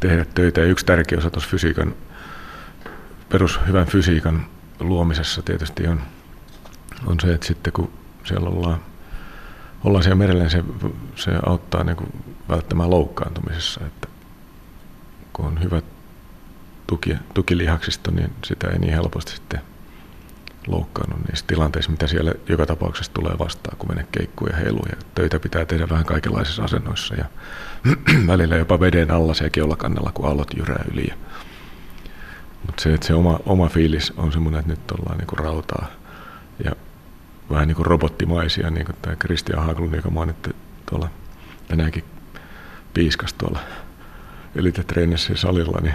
tehdä töitä. Ja yksi tärkeä osa tuossa fysiikan, perus hyvän fysiikan luomisessa tietysti on, on se, että sitten kun siellä ollaan, ollaan siellä merellä, niin se, se auttaa niin kuin välttämään loukkaantumisessa. Että kun on hyvät tuki, tukilihaksisto, niin sitä ei niin helposti sitten loukkaannut niissä tilanteissa, mitä siellä joka tapauksessa tulee vastaan, kun menee keikkuun ja heiluu. Ja töitä pitää tehdä vähän kaikenlaisissa asennoissa ja <clears throat> välillä jopa veden alla siellä keulakannella, kun aallot jyrää yli. Mutta se, että se oma, oma fiilis on semmoinen, että nyt ollaan niinku rautaa ja vähän niin kuin robottimaisia, niin kuin tämä Christian Haglund, joka mainitti tuolla tänäänkin piiskas tuolla elitetreenissä salilla, niin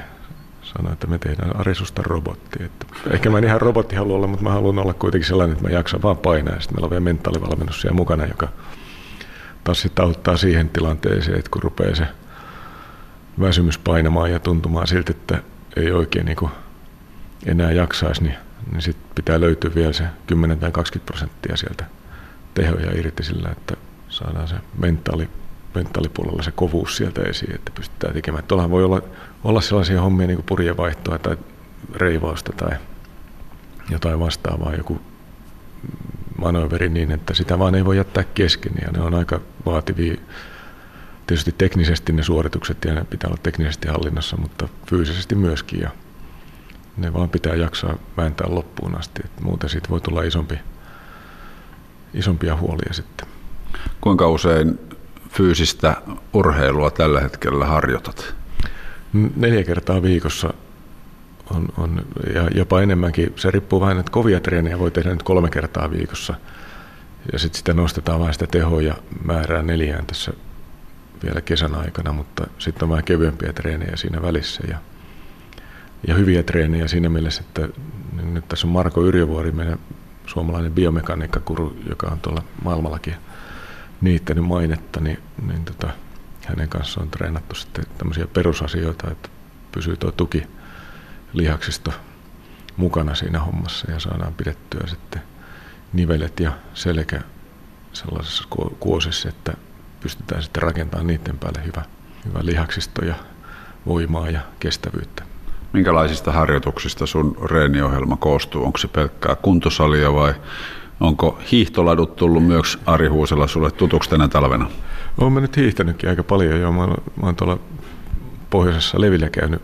sanoi, että me tehdään Arisusta robotti. Että ehkä mä en ihan robotti halua olla, mutta mä haluan olla kuitenkin sellainen, että mä jaksan vaan painaa. Ja sitten meillä on vielä mentaalivalmennus siellä mukana, joka taas sitten auttaa siihen tilanteeseen, että kun rupeaa se väsymys painamaan ja tuntumaan siltä, että ei oikein niin enää jaksaisi, niin, niin sitten pitää löytyä vielä se 10 tai 20 prosenttia sieltä tehoja irti sillä, että saadaan se mentaali mentaalipuolella se kovuus sieltä esiin, että pystytään tekemään. Tuollahan voi olla, olla sellaisia hommia niin kuin purjevaihtoa tai reivausta tai jotain vastaavaa, joku manöveri niin, että sitä vaan ei voi jättää kesken ja ne on aika vaativia. Tietysti teknisesti ne suoritukset ja ne pitää olla teknisesti hallinnassa, mutta fyysisesti myöskin ja ne vaan pitää jaksaa vääntää loppuun asti, että muuten siitä voi tulla isompi, isompia huolia sitten. Kuinka usein fyysistä urheilua tällä hetkellä harjoitat? Neljä kertaa viikossa on, on, ja jopa enemmänkin. Se riippuu vähän, että kovia treenejä voi tehdä nyt kolme kertaa viikossa. Ja sitten sitä nostetaan vähän sitä tehoa ja määrää neljään tässä vielä kesän aikana, mutta sitten on vähän kevyempiä treenejä siinä välissä. Ja, ja hyviä treenejä siinä mielessä, että nyt tässä on Marko Yrjövuori, meidän suomalainen biomekaniikkakuru, joka on tuolla maailmallakin niittänyt mainetta, niin, niin tota, hänen kanssaan on treenattu sitten tämmöisiä perusasioita, että pysyy tuo tuki lihaksisto mukana siinä hommassa ja saadaan pidettyä sitten nivelet ja selkä sellaisessa kuosissa, että pystytään sitten rakentamaan niiden päälle hyvä, hyvä lihaksisto ja voimaa ja kestävyyttä. Minkälaisista harjoituksista sun reeniohjelma koostuu? Onko se pelkkää kuntosalia vai onko hiihtoladut tullut myös Ari Huusela sulle tutuksi tänä talvena? Olen mä nyt hiihtänytkin aika paljon jo. Mä oon, mä oon tuolla pohjoisessa levillä käynyt,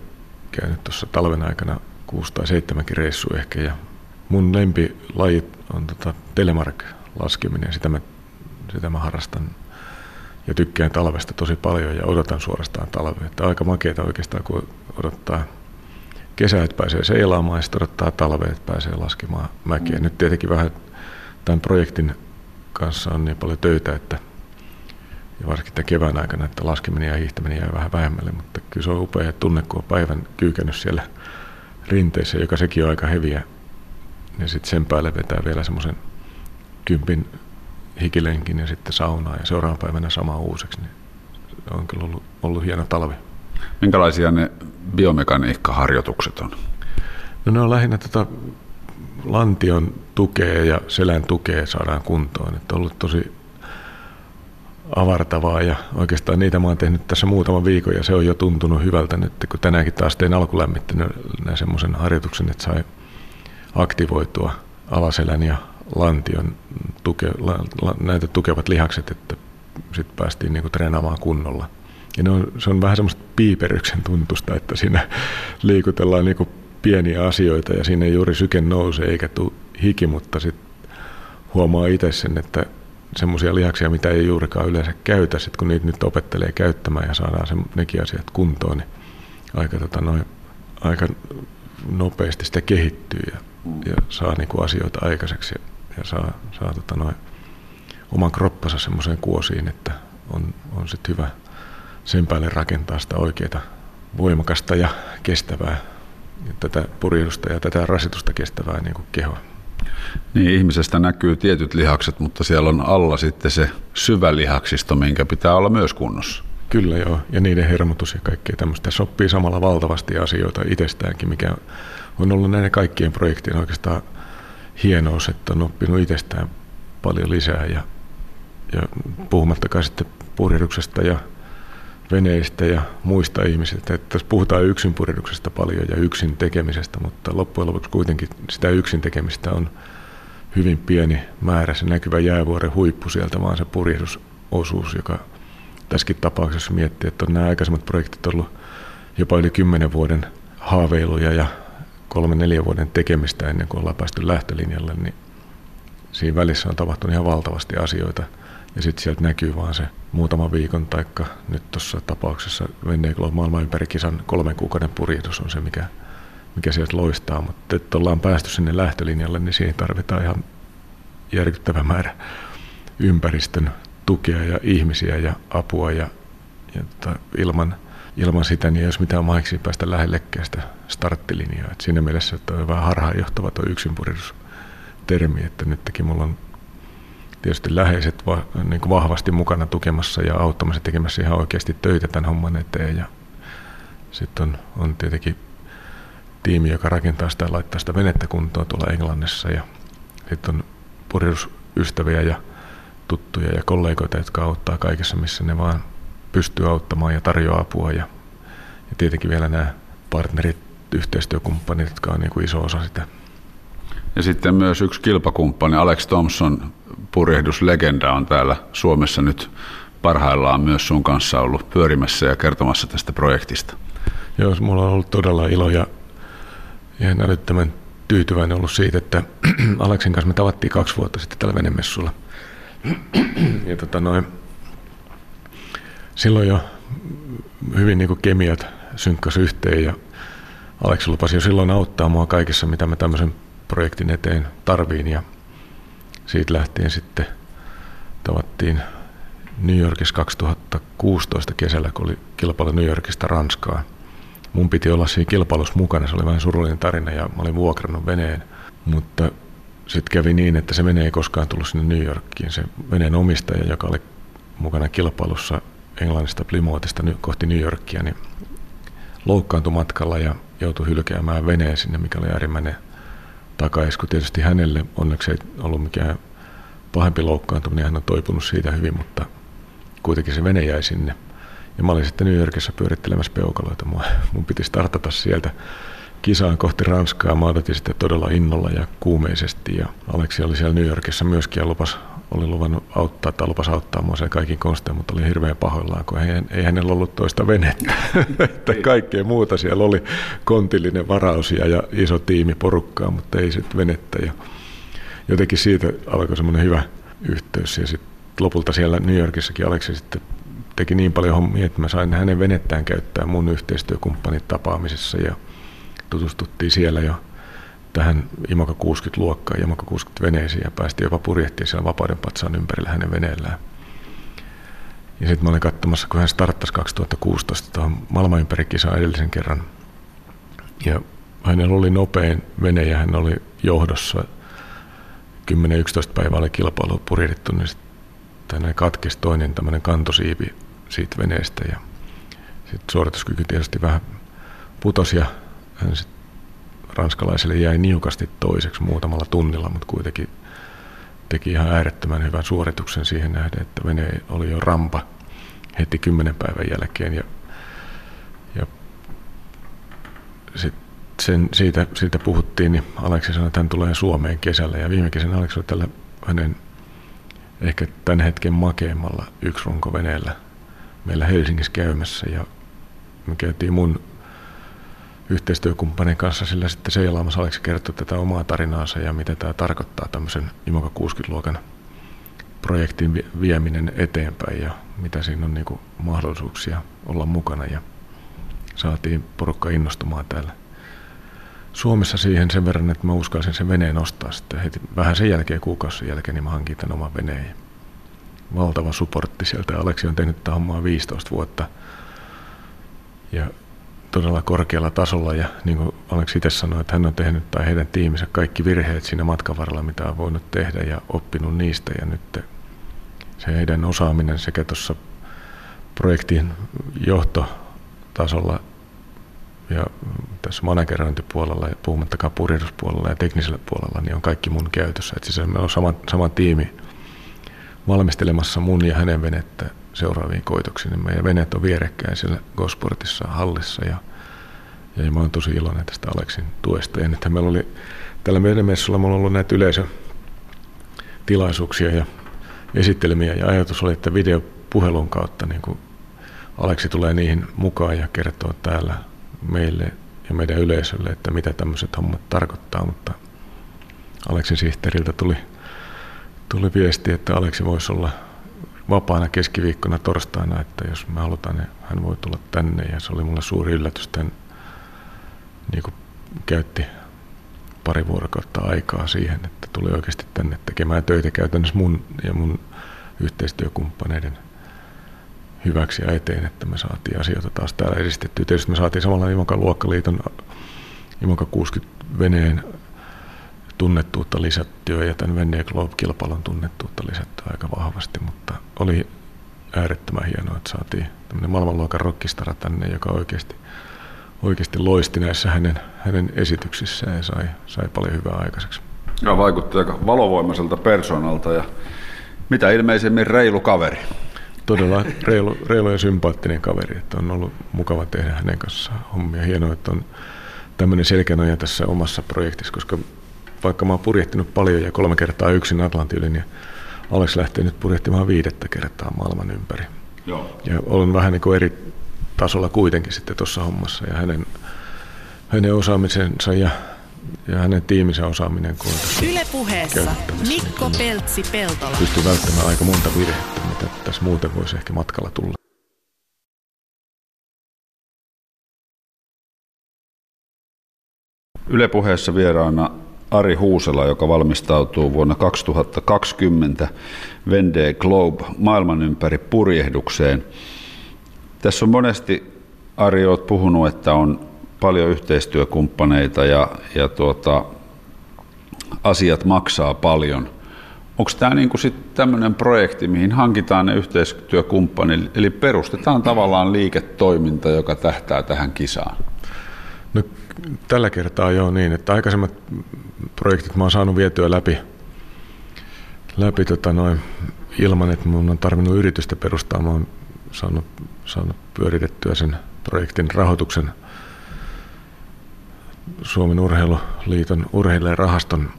käynyt tuossa talven aikana kuusi tai seitsemänkin reissu ehkä. Ja mun lempilaji on tota telemark-laskeminen. Sitä mä, sitä mä harrastan ja tykkään talvesta tosi paljon ja odotan suorastaan talvea. Että aika makeeta oikeastaan, kun odottaa kesää, että pääsee seilaamaan ja sitten odottaa talvea, että pääsee laskemaan mäkiä. Nyt tietenkin vähän tämän projektin kanssa on niin paljon töitä, että ja varsinkin tämän kevään aikana, että laskeminen ja hiihtäminen jää vähän vähemmälle, mutta kyllä se on upea tunne, kun on päivän kyykännyt siellä rinteessä, joka sekin on aika heviä. Ja sitten sen päälle vetää vielä semmoisen kympin hikilenkin ja sitten saunaa ja seuraavan päivänä sama uusiksi, niin on kyllä ollut, ollut hieno talvi. Minkälaisia ne biomekaniikkaharjoitukset on? No ne on lähinnä tota lantion tukea ja selän tukea saadaan kuntoon. Että on ollut tosi avartavaa ja oikeastaan niitä mä oon tehnyt tässä muutaman viikon ja se on jo tuntunut hyvältä nyt, kun tänäänkin taas tein alkulämmittäneen semmoisen harjoituksen, että sai aktivoitua alaselän ja lantion tuke, la, la, näitä tukevat lihakset, että sitten päästiin niinku treenaamaan kunnolla. Ja ne on, se on vähän semmoista piiperyksen tuntusta, että siinä liikutellaan niinku pieniä asioita ja siinä ei juuri syke nouse eikä tule hiki, mutta sitten huomaa itse sen, että semmoisia lihaksia, mitä ei juurikaan yleensä käytä, sit kun niitä nyt opettelee käyttämään ja saadaan se, nekin asiat kuntoon, niin aika, tota, noin, aika nopeasti sitä kehittyy ja, ja saa niinku asioita aikaiseksi ja, ja saa, saa tota, noin, oman kroppansa semmoiseen kuosiin, että on, on sitten hyvä sen päälle rakentaa sitä oikeaa voimakasta ja kestävää ja tätä purjehdusta ja tätä rasitusta kestävää niin kuin kehoa. Niin, ihmisestä näkyy tietyt lihakset, mutta siellä on alla sitten se syvä lihaksisto, minkä pitää olla myös kunnossa. Kyllä joo, ja niiden hermotus ja kaikkea tämmöistä. Sopii samalla valtavasti asioita itsestäänkin, mikä on ollut näiden kaikkien projektien oikeastaan hienous, että on oppinut itsestään paljon lisää ja, ja puhumattakaan sitten purjehduksesta ja veneistä ja muista ihmisistä. Että tässä puhutaan yksin purjehduksesta paljon ja yksin tekemisestä, mutta loppujen lopuksi kuitenkin sitä yksin tekemistä on hyvin pieni määrä. Se näkyvä jäävuoren huippu sieltä, vaan se purjehdusosuus, joka tässäkin tapauksessa miettii, että on nämä aikaisemmat projektit ollut jopa yli kymmenen vuoden haaveiluja ja kolme neljä vuoden tekemistä ennen kuin ollaan päästy lähtölinjalle, niin siinä välissä on tapahtunut ihan valtavasti asioita – ja sitten sieltä näkyy vaan se muutama viikon, taikka nyt tuossa tapauksessa Venne maailman ympäri kisan kolmen kuukauden purjehdus on se, mikä, mikä sieltä loistaa. Mutta että ollaan päästy sinne lähtölinjalle, niin siihen tarvitaan ihan järkyttävä määrä ympäristön tukea ja ihmisiä ja apua ja, ja tota, ilman, ilman sitä niin ei olisi mitään mahiksi päästä lähellekään sitä starttilinjaa. Et siinä mielessä että on vähän harhaanjohtava tuo yksinpurjehdus-termi, että nytkin mulla on tietysti läheiset va, niin kuin vahvasti mukana tukemassa ja auttamassa tekemässä ihan oikeasti töitä tämän homman eteen. Ja sitten on, on tietenkin tiimi, joka rakentaa sitä ja laittaa sitä venettä kuntoon tuolla Englannissa. Ja sitten on purjehdusystäviä ja tuttuja ja kollegoita, jotka auttaa kaikessa, missä ne vaan pystyy auttamaan ja tarjoaa apua. Ja, ja tietenkin vielä nämä partnerit, yhteistyökumppanit, jotka on niin kuin iso osa sitä. Ja sitten myös yksi kilpakumppani, Alex Thompson, purjehduslegenda on täällä Suomessa nyt parhaillaan myös sun kanssa ollut pyörimässä ja kertomassa tästä projektista. Joo, mulla on ollut todella ilo ja ihan älyttömän tyytyväinen ollut siitä, että <clears throat> Aleksin kanssa me tavattiin kaksi vuotta sitten tällä venemessulla. <clears throat> ja tota noin, silloin jo hyvin niin kemiat synkkäs yhteen ja Aleksi lupasi jo silloin auttaa mua kaikessa, mitä mä tämmöisen projektin eteen tarviin ja siitä lähtien sitten tavattiin New Yorkissa 2016 kesällä, kun oli kilpailu New Yorkista Ranskaa. Mun piti olla siinä kilpailussa mukana, se oli vähän surullinen tarina ja mä olin vuokrannut veneen, mutta sitten kävi niin, että se vene ei koskaan tullut sinne New Yorkiin. Se veneen omistaja, joka oli mukana kilpailussa Englannista Plymouthista kohti New Yorkia, niin loukkaantui matkalla ja joutui hylkäämään veneen sinne, mikä oli äärimmäinen takaisku. Tietysti hänelle onneksi ei ollut mikään pahempi loukkaantuminen, hän on toipunut siitä hyvin, mutta kuitenkin se vene jäi sinne. Ja mä olin sitten New Yorkissa pyörittelemässä peukaloita. Mun, mun piti startata sieltä kisaan kohti Ranskaa. Mä odotin sitten todella innolla ja kuumeisesti. Ja Aleksi oli siellä New Yorkissa myöskin ja lupas, oli luvannut auttaa tai lupas auttaa mua sen kaikin konstein, mutta oli hirveän pahoillaan, kun ei, ei hänellä ollut toista venettä. <laughs> että kaikkea muuta siellä oli kontillinen varaus ja iso tiimi porukkaa, mutta ei sitten venettä. Ja jotenkin siitä alkoi semmoinen hyvä yhteys. Ja sitten lopulta siellä New Yorkissakin Aleksi sitten teki niin paljon hommia, että mä sain hänen venettään käyttää mun yhteistyökumppanit tapaamisessa ja tutustuttiin siellä jo tähän Imoka 60-luokkaan, Imoka 60 veneisiin ja päästiin jopa purjehtiin siellä vapauden patsaan ympärillä hänen veneellään. Ja sitten mä olin katsomassa, kun hän starttasi 2016 tuohon maailmanympärikisaan edellisen kerran. Ja hänellä oli nopein vene ja hän oli johdossa 10-11 päivää oli kilpailu purjehdittu, niin sitten katkesi toinen tämmöinen kantosiipi siitä veneestä ja sitten suorituskyky tietysti vähän putosi ja hän sit ranskalaiselle jäi niukasti toiseksi muutamalla tunnilla, mutta kuitenkin teki ihan äärettömän hyvän suorituksen siihen nähden, että vene oli jo rampa heti kymmenen päivän jälkeen ja, ja sit sen, siitä, siitä puhuttiin, niin Aleksi sanoi, että hän tulee Suomeen kesällä ja viime kesänä Aleksi oli tällä hänen ehkä tämän hetken makeimmalla yksi runkoveneellä meillä Helsingissä käymässä ja me käytiin mun yhteistyökumppanin kanssa sillä sitten seilaamassa Aleksi kertoi tätä omaa tarinaansa ja mitä tämä tarkoittaa tämmöisen Imoka 60-luokan projektin vieminen eteenpäin ja mitä siinä on niin kuin mahdollisuuksia olla mukana ja saatiin porukka innostumaan täällä Suomessa siihen sen verran, että mä uskalsin sen veneen ostaa sitten heti vähän sen jälkeen, kuukausi jälkeen, niin mä hankin tämän oman veneen. Valtava supportti sieltä. Aleksi on tehnyt tätä hommaa 15 vuotta ja todella korkealla tasolla ja niin kuin Aleksi itse sanoi, että hän on tehnyt tai heidän tiiminsä kaikki virheet siinä matkan varrella, mitä on voinut tehdä ja oppinut niistä ja nyt se heidän osaaminen sekä tuossa projektin johtotasolla ja tässä managerointipuolella, puhumattakaan purjehduspuolella ja teknisellä puolella, niin on kaikki mun käytössä. Et siis me on sama, sama tiimi valmistelemassa mun ja hänen venettä seuraaviin koitoksiin. Niin meidän veneet on vierekkäin siellä Gosportissa hallissa ja, ja mä oon tosi iloinen tästä Aleksin tuesta. Ja nythän meillä oli tällä meidän messulla on ollut näitä yleisötilaisuuksia ja esittelemiä ja ajatus oli, että videopuhelun kautta niin kuin Aleksi tulee niihin mukaan ja kertoo täällä meille ja meidän yleisölle, että mitä tämmöiset hommat tarkoittaa, mutta Aleksin sihteeriltä tuli, tuli viesti, että Aleksi voisi olla vapaana keskiviikkona torstaina, että jos me halutaan, niin hän voi tulla tänne ja se oli mulle suuri yllätys, että hän niin kuin käytti pari vuorokautta aikaa siihen, että tuli oikeasti tänne tekemään töitä käytännössä mun ja mun yhteistyökumppaneiden hyväksi ja eteen, että me saatiin asioita taas täällä edistettyä. Tietysti me saatiin samalla Imokan luokkaliiton Imoka 60 veneen tunnettuutta lisättyä ja tämän Venne Globe-kilpailun tunnettuutta lisättyä aika vahvasti, mutta oli äärettömän hienoa, että saatiin tämmöinen maailmanluokan rockistara tänne, joka oikeasti, oikeasti loisti näissä hänen, hänen esityksissään ja sai, sai paljon hyvää aikaiseksi. Ja vaikutti aika valovoimaiselta persoonalta ja mitä ilmeisemmin reilu kaveri todella reilu, reilu ja sympaattinen kaveri, että on ollut mukava tehdä hänen kanssaan hommia. Hienoa, että on tämmöinen selkänoja tässä omassa projektissa, koska vaikka mä oon purjehtinut paljon ja kolme kertaa yksin Atlantin yli, niin Alex lähtee nyt purjehtimaan viidettä kertaa maailman ympäri. Joo. Ja olen vähän niin kuin eri tasolla kuitenkin sitten tuossa hommassa ja hänen, hänen osaamisensa ja ja hänen tiiminsä osaaminen kun Yle puheessa Mikko Peltsi-Peltola. Pystyy välttämään aika monta virhettä, mitä tässä muuten voisi ehkä matkalla tulla. Yle puheessa vieraana Ari Huusela, joka valmistautuu vuonna 2020 Vendée Globe maailman ympäri purjehdukseen. Tässä on monesti, Ari, olet puhunut, että on paljon yhteistyökumppaneita ja, ja tuota, asiat maksaa paljon. onko tämä niinku tämmöinen projekti, mihin hankitaan ne yhteistyökumppanit, eli perustetaan tavallaan liiketoiminta, joka tähtää tähän kisaan? Tällä kertaa joo niin, että aikaisemmat projektit mä oon saanut vietyä läpi, läpi tota noin, ilman, että mun on tarvinnut yritystä perustaa. Mä oon saanut, saanut pyöritettyä sen projektin rahoituksen Suomen Urheiluliiton urheilijarahaston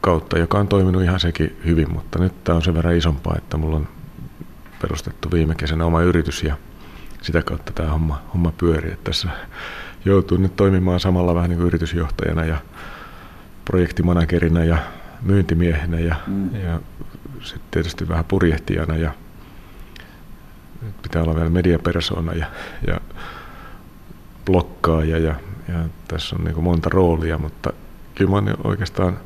kautta, joka on toiminut ihan sekin hyvin, mutta nyt tämä on sen verran isompaa, että mulla on perustettu viime kesänä oma yritys ja sitä kautta tämä homma, homma pyörii. Että tässä joutuu nyt toimimaan samalla vähän niin kuin yritysjohtajana ja projektimanagerina ja myyntimiehenä ja, mm. ja sitten tietysti vähän purjehtijana ja pitää olla vielä mediapersona ja, ja blokkaaja ja, ja tässä on niin kuin monta roolia, mutta kyllä mä oon oikeastaan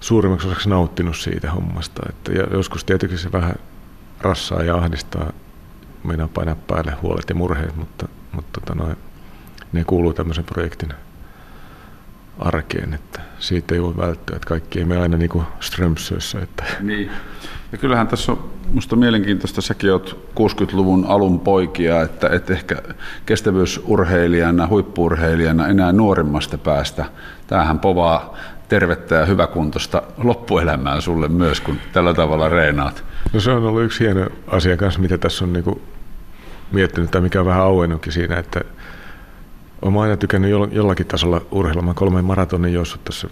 suurimmaksi osaksi nauttinut siitä hommasta. Että, ja joskus tietysti se vähän rassaa ja ahdistaa, minä painaa päälle huolet ja murheet, mutta, mutta tota noin, ne kuuluu tämmöisen projektin arkeen, että siitä ei voi välttyä, että kaikki ei mene aina niin kuin Strömsössä. Että. Niin. Ja kyllähän tässä on minusta mielenkiintoista, säkin olet 60-luvun alun poikia, että, että ehkä kestävyysurheilijana, huippurheilijana enää nuorimmasta päästä. Tämähän povaa tervettä ja hyväkuntoista loppuelämää sulle myös, kun tällä tavalla reenaat. No se on ollut yksi hieno asia kanssa, mitä tässä on niin miettinyt, tai mikä on vähän auennutkin siinä, että olen aina tykännyt jollakin tasolla urheilla. Mä kolme maratonin juossut tässä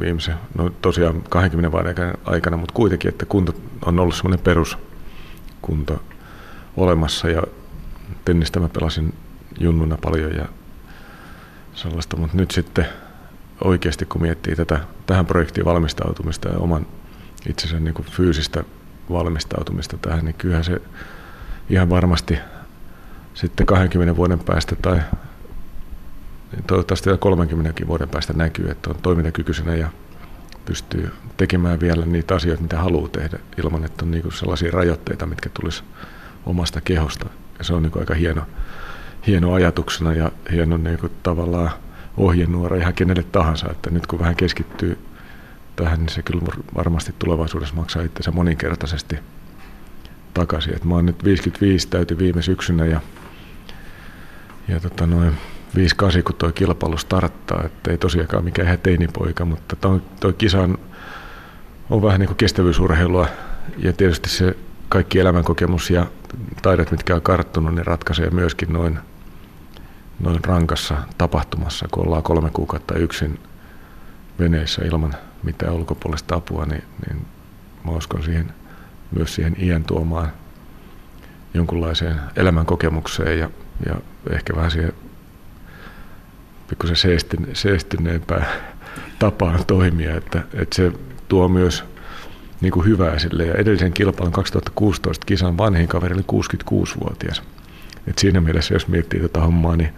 viimeisen, no tosiaan 20 vuoden aikana, mutta kuitenkin, että kunto on ollut semmoinen peruskunto olemassa ja tennistä mä pelasin junnuna paljon ja sellaista, mutta nyt sitten oikeasti kun miettii tätä, tähän projektiin valmistautumista ja oman itsensä niin kuin fyysistä valmistautumista tähän, niin kyllähän se ihan varmasti sitten 20 vuoden päästä tai toivottavasti vielä 30 vuoden päästä näkyy, että on toimintakykyisenä ja pystyy tekemään vielä niitä asioita, mitä haluaa tehdä, ilman että on niin sellaisia rajoitteita, mitkä tulisi omasta kehosta. Ja se on niin aika hieno, hieno ajatuksena ja hieno niin tavallaan ohjenuora ihan kenelle tahansa, että nyt kun vähän keskittyy tähän, niin se kyllä varmasti tulevaisuudessa maksaa itsensä moninkertaisesti takaisin. Et mä oon nyt 55 täyty viime syksynä ja, ja tota noin, 5-8, kun tuo kilpailu starttaa, että ei tosiaankaan mikään ihan teinipoika, mutta tuo, kisa on, on vähän niin kuin kestävyysurheilua. Ja tietysti se kaikki elämänkokemus ja taidot, mitkä on karttunut, niin ratkaisee myöskin noin, noin rankassa tapahtumassa, kun ollaan kolme kuukautta yksin veneessä ilman mitään ulkopuolista apua, niin, niin mä uskon siihen, myös siihen iän tuomaan jonkunlaiseen elämänkokemukseen ja, ja ehkä vähän siihen pikkusen seestin, seestyneempää tapaan toimia, että, että se tuo myös niin kuin hyvää sille. Ja edellisen kilpailun 2016 kisan vanhin kaveri oli 66-vuotias. Et siinä mielessä, jos miettii tätä tota hommaa, niin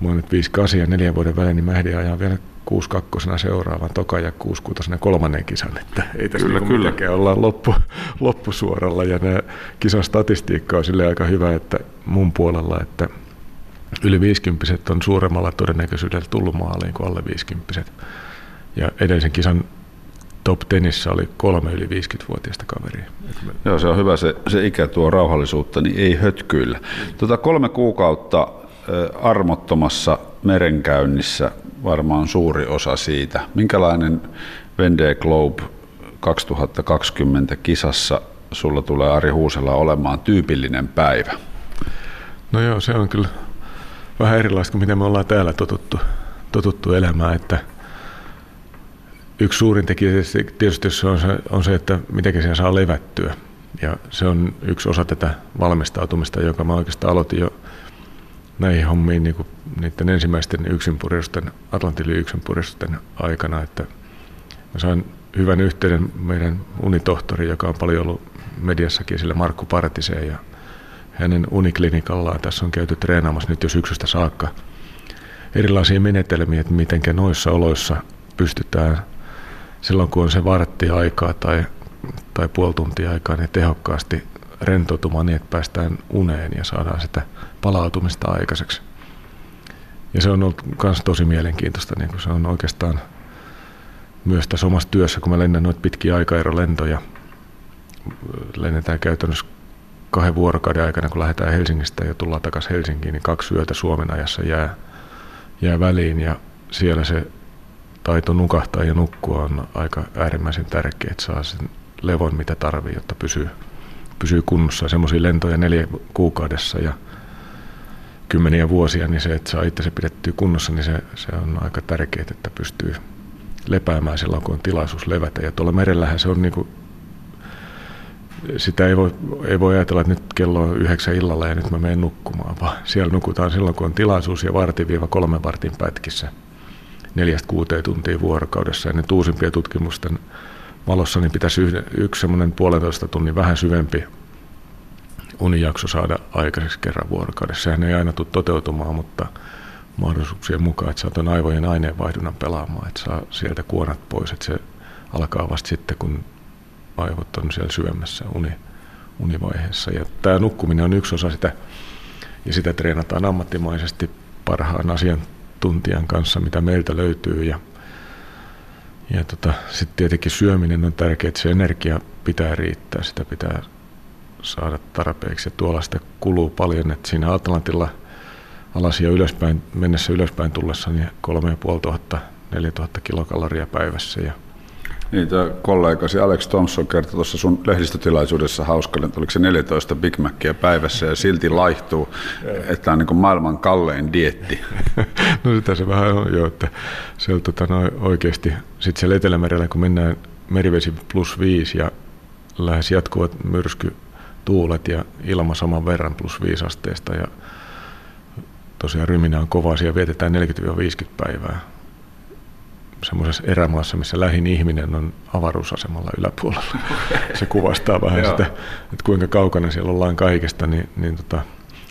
mä oon nyt 58 ja neljän vuoden välein, niin mä ehdin ajaa vielä 62 seuraavan toka ja 66 kolmannen kisan. Että ei tässä kyllä, niin kyllä. olla loppu, loppusuoralla. Ja nämä kisan statistiikka on sille aika hyvä, että mun puolella, että yli 50 on suuremmalla todennäköisyydellä tullut maaliin kuin alle 50 Ja edellisen kisan top tenissä oli kolme yli 50-vuotiaista kaveria. Joo, se on hyvä. Se, se ikä tuo rauhallisuutta, niin ei hötkyillä. Tuota kolme kuukautta armottomassa merenkäynnissä varmaan suuri osa siitä. Minkälainen Vendée Globe 2020 kisassa sulla tulee Ari Huusella olemaan tyypillinen päivä? No joo, se on kyllä vähän erilaista kuin miten me ollaan täällä totuttu, totuttu elämään, että yksi suurin tekijä tietysti on se, on se, että miten siellä saa levättyä. Ja se on yksi osa tätä valmistautumista, joka mä oikeastaan aloitin jo näihin hommiin niin kuin niiden ensimmäisten yksinpurjelusten, Atlantin yksinpurjelusten aikana, että mä sain hyvän yhteyden meidän unitohtori, joka on paljon ollut mediassakin, sille Markku Partiseen, ja hänen uniklinikallaan. Tässä on käyty treenaamassa nyt jo syksystä saakka erilaisia menetelmiä, että miten noissa oloissa pystytään silloin, kun on se vartti aikaa tai, tai puoli tuntia aikaa, niin tehokkaasti rentoutumaan niin, että päästään uneen ja saadaan sitä palautumista aikaiseksi. Ja se on ollut myös tosi mielenkiintoista, niin kuin se on oikeastaan myös tässä omassa työssä, kun mä lennän noita pitkiä aikaerolentoja, lennetään käytännössä kahden vuorokauden aikana, kun lähdetään Helsingistä ja tullaan takaisin Helsinkiin, niin kaksi yötä Suomen ajassa jää, jää väliin ja siellä se taito nukahtaa ja nukkua on aika äärimmäisen tärkeä, että saa sen levon, mitä tarvii, jotta pysyy, pysyy kunnossa. Semmoisia lentoja neljä kuukaudessa ja kymmeniä vuosia, niin se, että saa itse pidettyä kunnossa, niin se, se on aika tärkeää, että pystyy lepäämään silloin, kun on tilaisuus levätä. Ja tuolla merellähän se on niin kuin, sitä ei voi, ei voi ajatella, että nyt kello on yhdeksän illalla ja nyt mä menen nukkumaan, vaan siellä nukutaan silloin, kun on tilaisuus ja vartin-kolmen vartin pätkissä neljästä kuuteen tuntia vuorokaudessa. Ja nyt uusimpien tutkimusten valossa niin pitäisi yhden, yksi semmoinen puolentoista tunnin vähän syvempi unijakso saada aikaiseksi kerran vuorokaudessa. Sehän ei aina tule toteutumaan, mutta mahdollisuuksien mukaan, että saa tuon aivojen aineenvaihdunnan pelaamaan, että saa sieltä kuonat pois, että se alkaa vasta sitten, kun on siellä syömässä uni, univaiheessa. Ja tämä nukkuminen on yksi osa sitä, ja sitä treenataan ammattimaisesti parhaan asiantuntijan kanssa, mitä meiltä löytyy. Ja, ja tota, sitten tietenkin syöminen on tärkeää, että se energia pitää riittää, sitä pitää saada tarpeeksi. Ja tuolla sitä kuluu paljon, että siinä Atlantilla alas ja ylöspäin, mennessä ylöspäin tullessa niin 3500 4000 kilokaloria päivässä. Ja niin, tämä kollegasi Alex Thompson kertoi tuossa sun lehdistötilaisuudessa hauskalle, että oliko se 14 Big Macia päivässä ja silti laihtuu, että tämä on niin maailman kallein dietti. <laughs> no sitä se vähän on jo, että se tota, no, oikeasti sitten siellä Etelämerellä, kun mennään merivesi plus viisi ja lähes jatkuvat myrsky tuulet ja ilma saman verran plus 5 asteesta ja tosiaan ryminä on kova asia, vietetään 40-50 päivää semmoisessa erämaassa, missä lähin ihminen on avaruusasemalla yläpuolella. Se kuvastaa vähän sitä, että kuinka kaukana siellä ollaan kaikesta, niin, niin tota,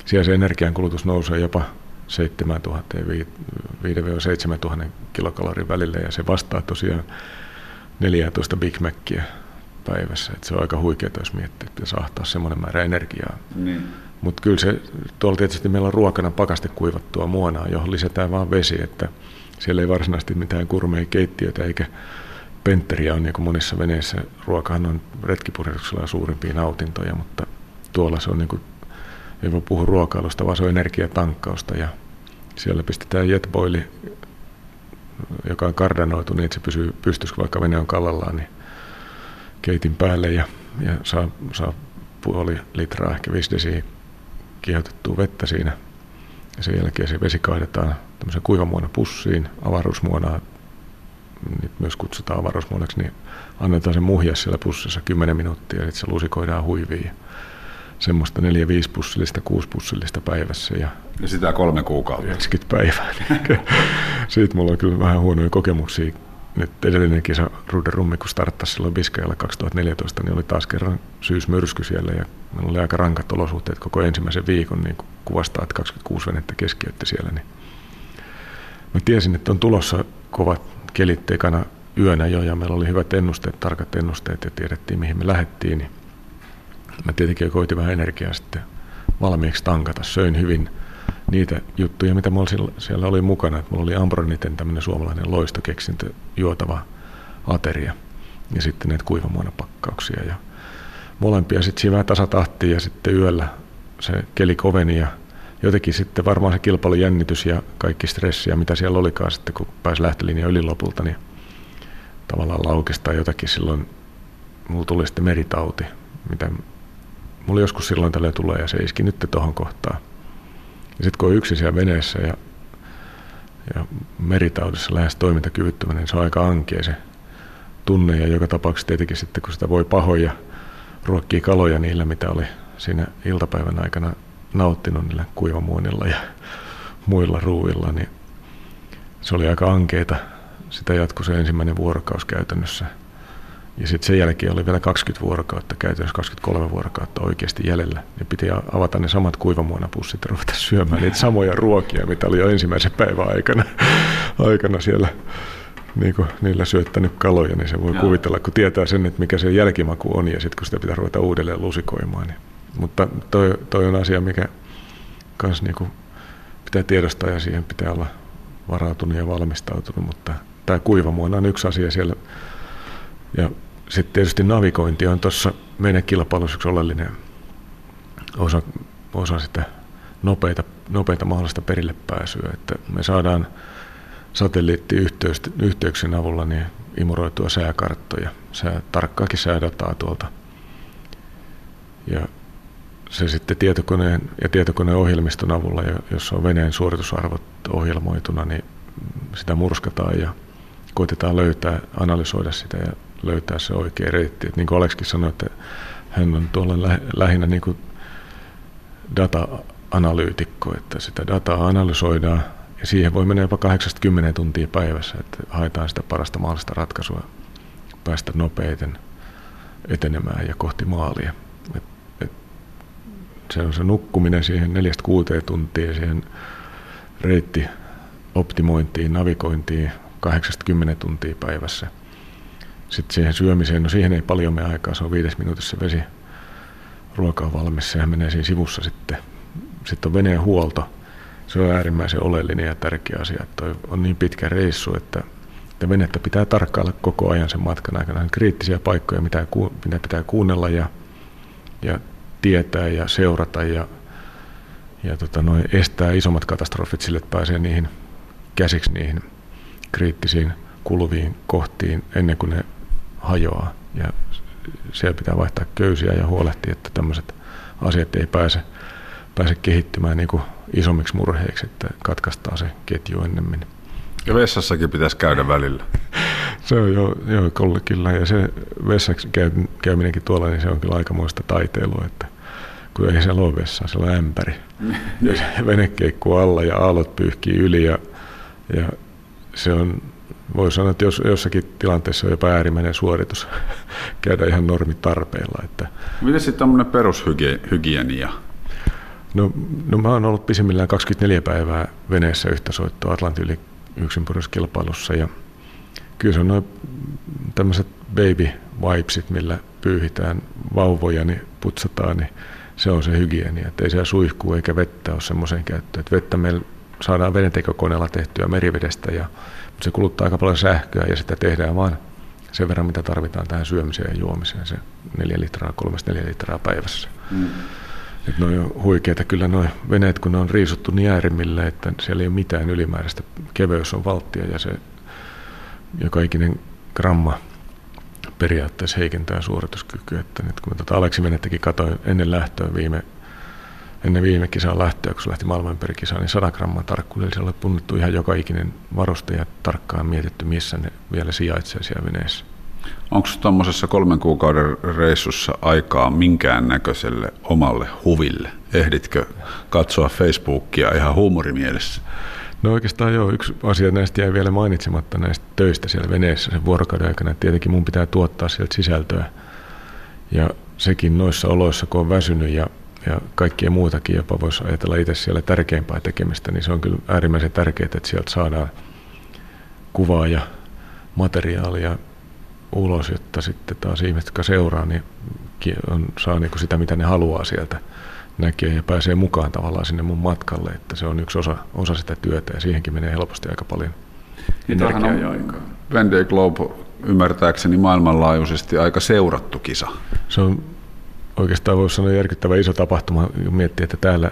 siellä se energiankulutus nousee jopa 7000 5 7000 kilokalorin välillä ja se vastaa tosiaan 14 Big Macia päivässä. Et se on aika huikeaa, jos miettii, että sahtaa semmoinen määrä energiaa. Niin. Mutta kyllä se, tuolla tietysti meillä on ruokana pakaste kuivattua muonaa, johon lisätään vain vesi, että siellä ei varsinaisesti mitään kurmea keittiötä eikä pentteriä on niin kuin monissa veneissä. Ruokahan on retkipurjehduksella suurimpia nautintoja, mutta tuolla se on niin kuin, ei voi puhua ruokailusta, vaan se on energiatankkausta ja siellä pistetään jetboili, joka on kardanoitu niin, että se pysyy pystyssä, vaikka vene on kallallaan, niin keitin päälle ja, ja saa, saa puoli litraa, ehkä viisi desiä kiehautettua vettä siinä. Ja sen jälkeen se vesi kaadetaan tämmöisen kuivamuona pussiin, avaruusmuonaa, nyt myös kutsutaan avaruusmuonaksi, niin annetaan se muhia siellä pussissa 10 minuuttia, eli se lusikoidaan huiviin. Semmoista 4-5 pussillista, 6 pussillista päivässä. Ja, ja sitä kolme kuukautta. 90 päivää. <laughs> Siitä mulla on kyllä vähän huonoja kokemuksia nyt edellinen kisa Ruder Rummi, kun starttasi silloin Biskajalla 2014, niin oli taas kerran syysmyrsky siellä ja meillä oli aika rankat olosuhteet koko ensimmäisen viikon, niin kuvastaa, että 26 venettä keskeytti siellä. Niin mä tiesin, että on tulossa kovat kelit ekana yönä jo ja meillä oli hyvät ennusteet, tarkat ennusteet ja tiedettiin mihin me lähdettiin. Niin mä tietenkin koitin vähän energiaa sitten valmiiksi tankata. Söin hyvin niitä juttuja, mitä mulla siellä oli mukana. Että mulla oli Ambroniten tämmöinen suomalainen loistokeksintö, juotava ateria ja sitten näitä kuivamuonapakkauksia. Ja molempia sitten siinä vähän tasatahtiin ja sitten yöllä se keli koveni ja jotenkin sitten varmaan se kilpailujännitys ja kaikki stressi ja mitä siellä olikaan sitten, kun pääsi lähtölinjan yli lopulta, niin tavallaan laukestaa jotakin silloin. Mulla tuli sitten meritauti, mitä mulla joskus silloin tällä tulee ja se iski nyt tuohon kohtaan. Ja sitten kun on yksin siellä veneessä ja, ja meritaudissa lähes toimintakyvyttömänä, niin se on aika ankea se tunne. Ja joka tapauksessa tietenkin sitten, kun sitä voi pahoja ruokkii kaloja niillä, mitä oli siinä iltapäivän aikana nauttinut niillä kuivamuonilla ja muilla ruuilla, niin se oli aika ankeita. Sitä jatkui se ensimmäinen vuorokaus käytännössä – ja sitten sen jälkeen oli vielä 20 vuorokautta, käytännössä 23 vuorokautta oikeasti jäljellä. Niin piti avata ne samat kuivamuonapussit ja ruveta syömään niitä samoja ruokia, mitä oli jo ensimmäisen päivän aikana, <laughs> aikana siellä niin kuin niillä syöttänyt kaloja, niin se voi Joo. kuvitella, kun tietää sen, että mikä se jälkimaku on, ja sitten kun sitä pitää ruveta uudelleen lusikoimaan. Niin. Mutta toi, toi on asia, mikä kans niin kuin pitää tiedostaa, ja siihen pitää olla varautunut ja valmistautunut, mutta tämä kuivamuona on yksi asia siellä. Ja sitten tietysti navigointi on tuossa meidän kilpailussa yksi oleellinen osa, osa sitä nopeita, nopeita mahdollista perille pääsyä. Että me saadaan satelliittiyhteyksien avulla niin imuroitua sääkarttoja, sää, tarkkaakin säädataa tuolta. Ja se sitten tietokoneen ja tietokoneen ohjelmiston avulla, jossa on veneen suoritusarvot ohjelmoituna, niin sitä murskataan ja koitetaan löytää, analysoida sitä ja löytää se oikea reitti. Et niin kuin Aleksikin sanoi, että hän on tuolla lähinnä niin kuin data-analyytikko, että sitä dataa analysoidaan ja siihen voi mennä jopa 80 tuntia päivässä, että haetaan sitä parasta mahdollista ratkaisua, päästä nopeiten etenemään ja kohti maalia. Et, et se on se nukkuminen siihen neljästä kuuteen tuntia siihen reitti optimointiin, navigointiin 80 tuntia päivässä. Sitten siihen syömiseen, no siihen ei paljon mene aikaa, se on viides minuutissa vesi, ruoka on valmis, sehän menee siinä sivussa sitten. Sitten on veneen huolto, se on äärimmäisen oleellinen ja tärkeä asia, että on niin pitkä reissu, että, että venettä pitää tarkkailla koko ajan sen matkan aikana. On kriittisiä paikkoja, mitä, mitä pitää kuunnella ja, ja tietää ja seurata ja, ja tota, noin estää isommat katastrofit sille, että pääsee niihin käsiksi niihin kriittisiin kuluviin kohtiin ennen kuin ne hajoaa. Ja siellä pitää vaihtaa köysiä ja huolehtia, että tämmöiset asiat ei pääse, pääse kehittymään niin kuin isommiksi murheiksi, että katkaistaan se ketju ennemmin. Ja vessassakin pitäisi käydä välillä. <laughs> se on jo, jo kollegilla ja se vessaksi käyminenkin tuolla, niin se on kyllä aikamoista taiteilua, että kun ei siellä ole vessaa, siellä on ämpäri. ja <laughs> vene alla ja aallot pyyhkii yli ja, ja se on, voi sanoa, että jos, jossakin tilanteessa on jopa äärimmäinen suoritus <laughs> käydä ihan normitarpeilla. Että. Miten sitten tämmöinen perushygienia? No, no mä oon ollut pisimmillään 24 päivää veneessä yhtä soittoa Atlantin yli yksinpyräiskilpailussa ja kyllä se on noin tämmöiset baby wipesit, millä pyyhitään vauvoja, niin putsataan, niin se on se hygienia. Että ei siellä suihkuu eikä vettä ole semmoiseen käyttöön. Että vettä meillä saadaan vedentekokoneella tehtyä merivedestä, ja, se kuluttaa aika paljon sähköä ja sitä tehdään vaan sen verran, mitä tarvitaan tähän syömiseen ja juomiseen, se neljä litraa, kolmesta neljä litraa päivässä. Mm. Että ne on huikeita kyllä nuo veneet, kun ne on riisuttu niin äärimmille, että siellä ei ole mitään ylimääräistä. Keveys on valttia ja se joka ikinen gramma periaatteessa heikentää suorituskykyä. Että nyt kun tätä Aleksi venettäkin katsoin ennen lähtöä viime, ennen viime kisaa lähtöä, kun se lähti maailmanperikisaan, niin 100 gramman tarkkuudella punnittu ihan joka ikinen varuste ja tarkkaan mietitty, missä ne vielä sijaitsee siellä veneessä. Onko tuommoisessa kolmen kuukauden reissussa aikaa minkään näköiselle omalle huville? Ehditkö katsoa Facebookia ihan huumorimielessä? No oikeastaan joo, yksi asia näistä jäi vielä mainitsematta näistä töistä siellä veneessä sen vuorokauden aikana. Tietenkin mun pitää tuottaa sieltä sisältöä. Ja sekin noissa oloissa, kun on väsynyt ja, ja kaikkia muutakin jopa voisi ajatella itse siellä tärkeimpää tekemistä, niin se on kyllä äärimmäisen tärkeää, että sieltä saadaan kuvaa ja materiaalia ulos, jotta sitten taas ihmiset, jotka seuraa, niin on, saa niin kuin sitä, mitä ne haluaa sieltä näkee ja pääsee mukaan tavallaan sinne mun matkalle, että se on yksi osa, osa sitä työtä ja siihenkin menee helposti aika paljon energiaa ja aikaa. Vendée Globe ymmärtääkseni maailmanlaajuisesti aika seurattu kisa. Se on oikeastaan voisi sanoa järkyttävä iso tapahtuma, miettiä, että täällä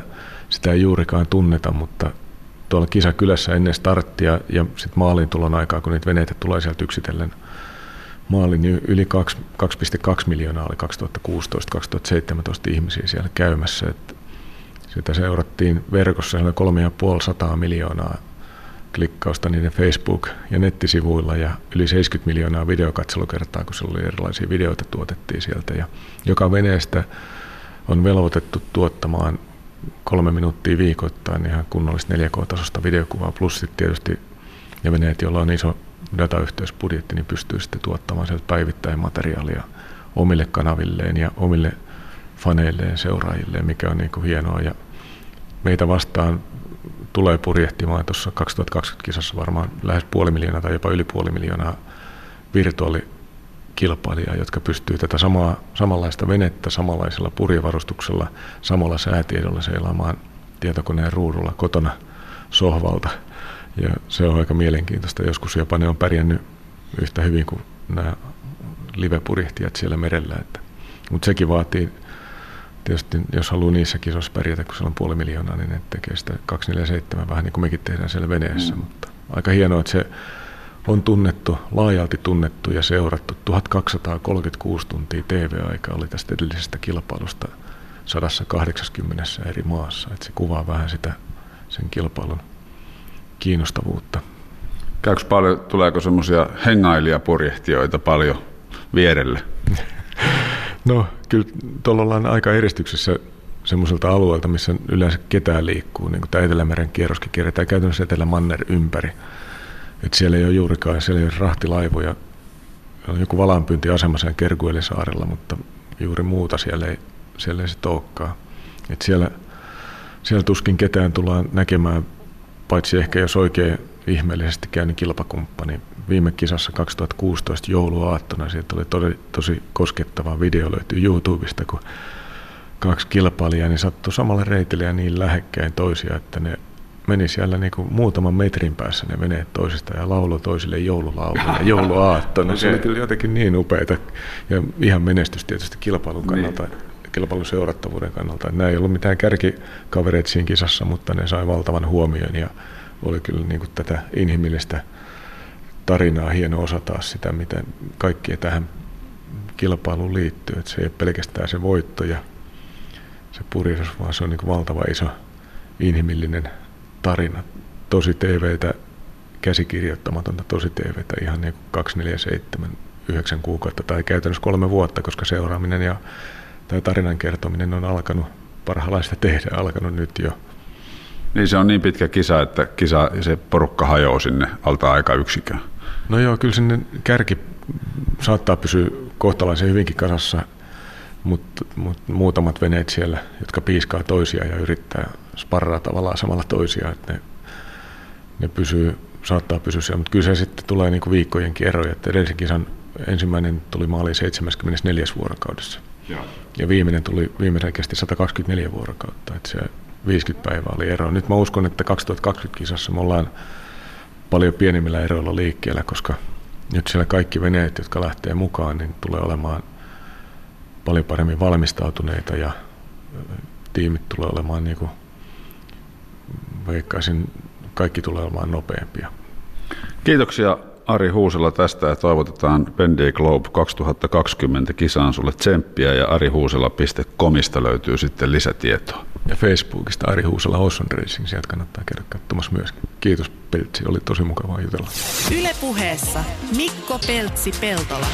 sitä ei juurikaan tunneta, mutta tuolla kisakylässä ennen starttia ja sitten maalintulon aikaa, kun niitä veneitä tulee sieltä yksitellen – maalin niin yli 2,2 miljoonaa oli 2016-2017 ihmisiä siellä käymässä. Että sitä seurattiin verkossa, oli 3,5 miljoonaa klikkausta niiden Facebook- ja nettisivuilla ja yli 70 miljoonaa videokatselukertaa, kun siellä oli erilaisia videoita tuotettiin sieltä. Ja joka veneestä on velvoitettu tuottamaan kolme minuuttia viikoittain ihan kunnollista 4K-tasosta videokuvaa, plus sitten tietysti ja veneet, joilla on iso datayhteysbudjetti, niin pystyy sitten tuottamaan sieltä päivittäin materiaalia omille kanavilleen ja omille faneilleen, seuraajilleen, mikä on niin kuin hienoa. Ja meitä vastaan tulee purjehtimaan tuossa 2020-kisassa varmaan lähes puoli miljoonaa tai jopa yli puoli miljoonaa virtuaalikilpailijaa, jotka pystyy tätä samaa, samanlaista venettä samanlaisella purjevarustuksella, samalla säätiedolla seilaamaan tietokoneen ruudulla kotona sohvalta Ja se on aika mielenkiintoista. Joskus jopa ne on pärjännyt yhtä hyvin kuin nämä live-purjehtijat siellä merellä. Mutta sekin vaatii, tietysti jos haluaa niissä kisoissa pärjätä, kun siellä on puoli miljoonaa, niin ne tekee sitä 247 vähän niin kuin mekin tehdään siellä veneessä. Mm. Mutta aika hienoa, että se on tunnettu, laajalti tunnettu ja seurattu. 1236 tuntia TV-aika oli tästä edellisestä kilpailusta 180 eri maassa. Että se kuvaa vähän sitä sen kilpailun kiinnostavuutta. Käykö paljon, tuleeko semmoisia hengailijapurjehtijoita paljon vierelle? <laughs> No kyllä tuolla ollaan aika eristyksessä semmoiselta alueelta, missä yleensä ketään liikkuu, niin kuin tämä Etelämeren kierroskin kierretään käytännössä Etelä-Manner ympäri. Et siellä ei ole juurikaan, siellä ei ole rahtilaivoja, on joku valanpyyntiasema siellä Kerguelisaarella, mutta juuri muuta siellä ei, siellä ei se olekaan. Et siellä, siellä tuskin ketään tullaan näkemään, paitsi ehkä jos oikein ihmeellisesti käynyt niin kilpakumppani. Viime kisassa 2016 jouluaattona siitä oli tosi, tosi koskettava video löytyy YouTubesta, kun kaksi kilpailijaa niin sattui samalle reitille ja niin lähekkäin toisia, että ne meni siellä niin kuin muutaman metrin päässä ne veneet toisista ja laulo toisille joululauluja <laughs> jouluaattona. okay. Se oli kyllä jotenkin niin upeita ja ihan menestys tietysti kilpailun kannalta. Niin kilpailun seurattavuuden kannalta. Nämä ei ollut mitään kärkikavereita siinä kisassa, mutta ne sai valtavan huomion ja oli kyllä niin kuin tätä inhimillistä tarinaa hieno osa taas sitä, miten kaikkia tähän kilpailuun liittyy. Että se ei ole pelkästään se voitto ja se purjehdus, vaan se on niin valtava iso inhimillinen tarina. Tosi TVtä, käsikirjoittamatonta tosi TVtä, ihan niin kuin 247, 9 kuukautta tai käytännössä kolme vuotta, koska seuraaminen ja tai tarinan kertominen on alkanut parhaillaan sitä tehdä, alkanut nyt jo. Niin se on niin pitkä kisa, että kisa, se porukka hajoaa sinne alta aika yksikään. No joo, kyllä sinne kärki saattaa pysyä kohtalaisen hyvinkin kasassa, mutta mut muutamat veneet siellä, jotka piiskaa toisia ja yrittää sparraa tavallaan samalla toisia, että ne, ne pysyy, saattaa pysyä siellä, mutta kyllä se sitten tulee niinku viikkojenkin eroja, että edellisen kisan ensimmäinen tuli maaliin 74 vuorokaudessa. Joo. Ja viimeinen tuli, viimeisen kesti 124 vuorokautta, että se 50 päivää oli ero. Nyt mä uskon, että 2020 kisassa me ollaan paljon pienemmillä eroilla liikkeellä, koska nyt siellä kaikki veneet, jotka lähtee mukaan, niin tulee olemaan paljon paremmin valmistautuneita ja tiimit tulee olemaan niin kuin veikkaisin, kaikki tulee olemaan nopeampia. Kiitoksia Ari Huusela tästä ja toivotetaan Bendy Globe 2020 kisaan sulle tsemppiä ja arihuusela.comista löytyy sitten lisätietoa. Ja Facebookista Ari Huusela Osson Racing, sieltä kannattaa käydä katsomassa myöskin. Kiitos Peltsi, oli tosi mukavaa jutella. Ylepuheessa Mikko Peltsi-Peltola.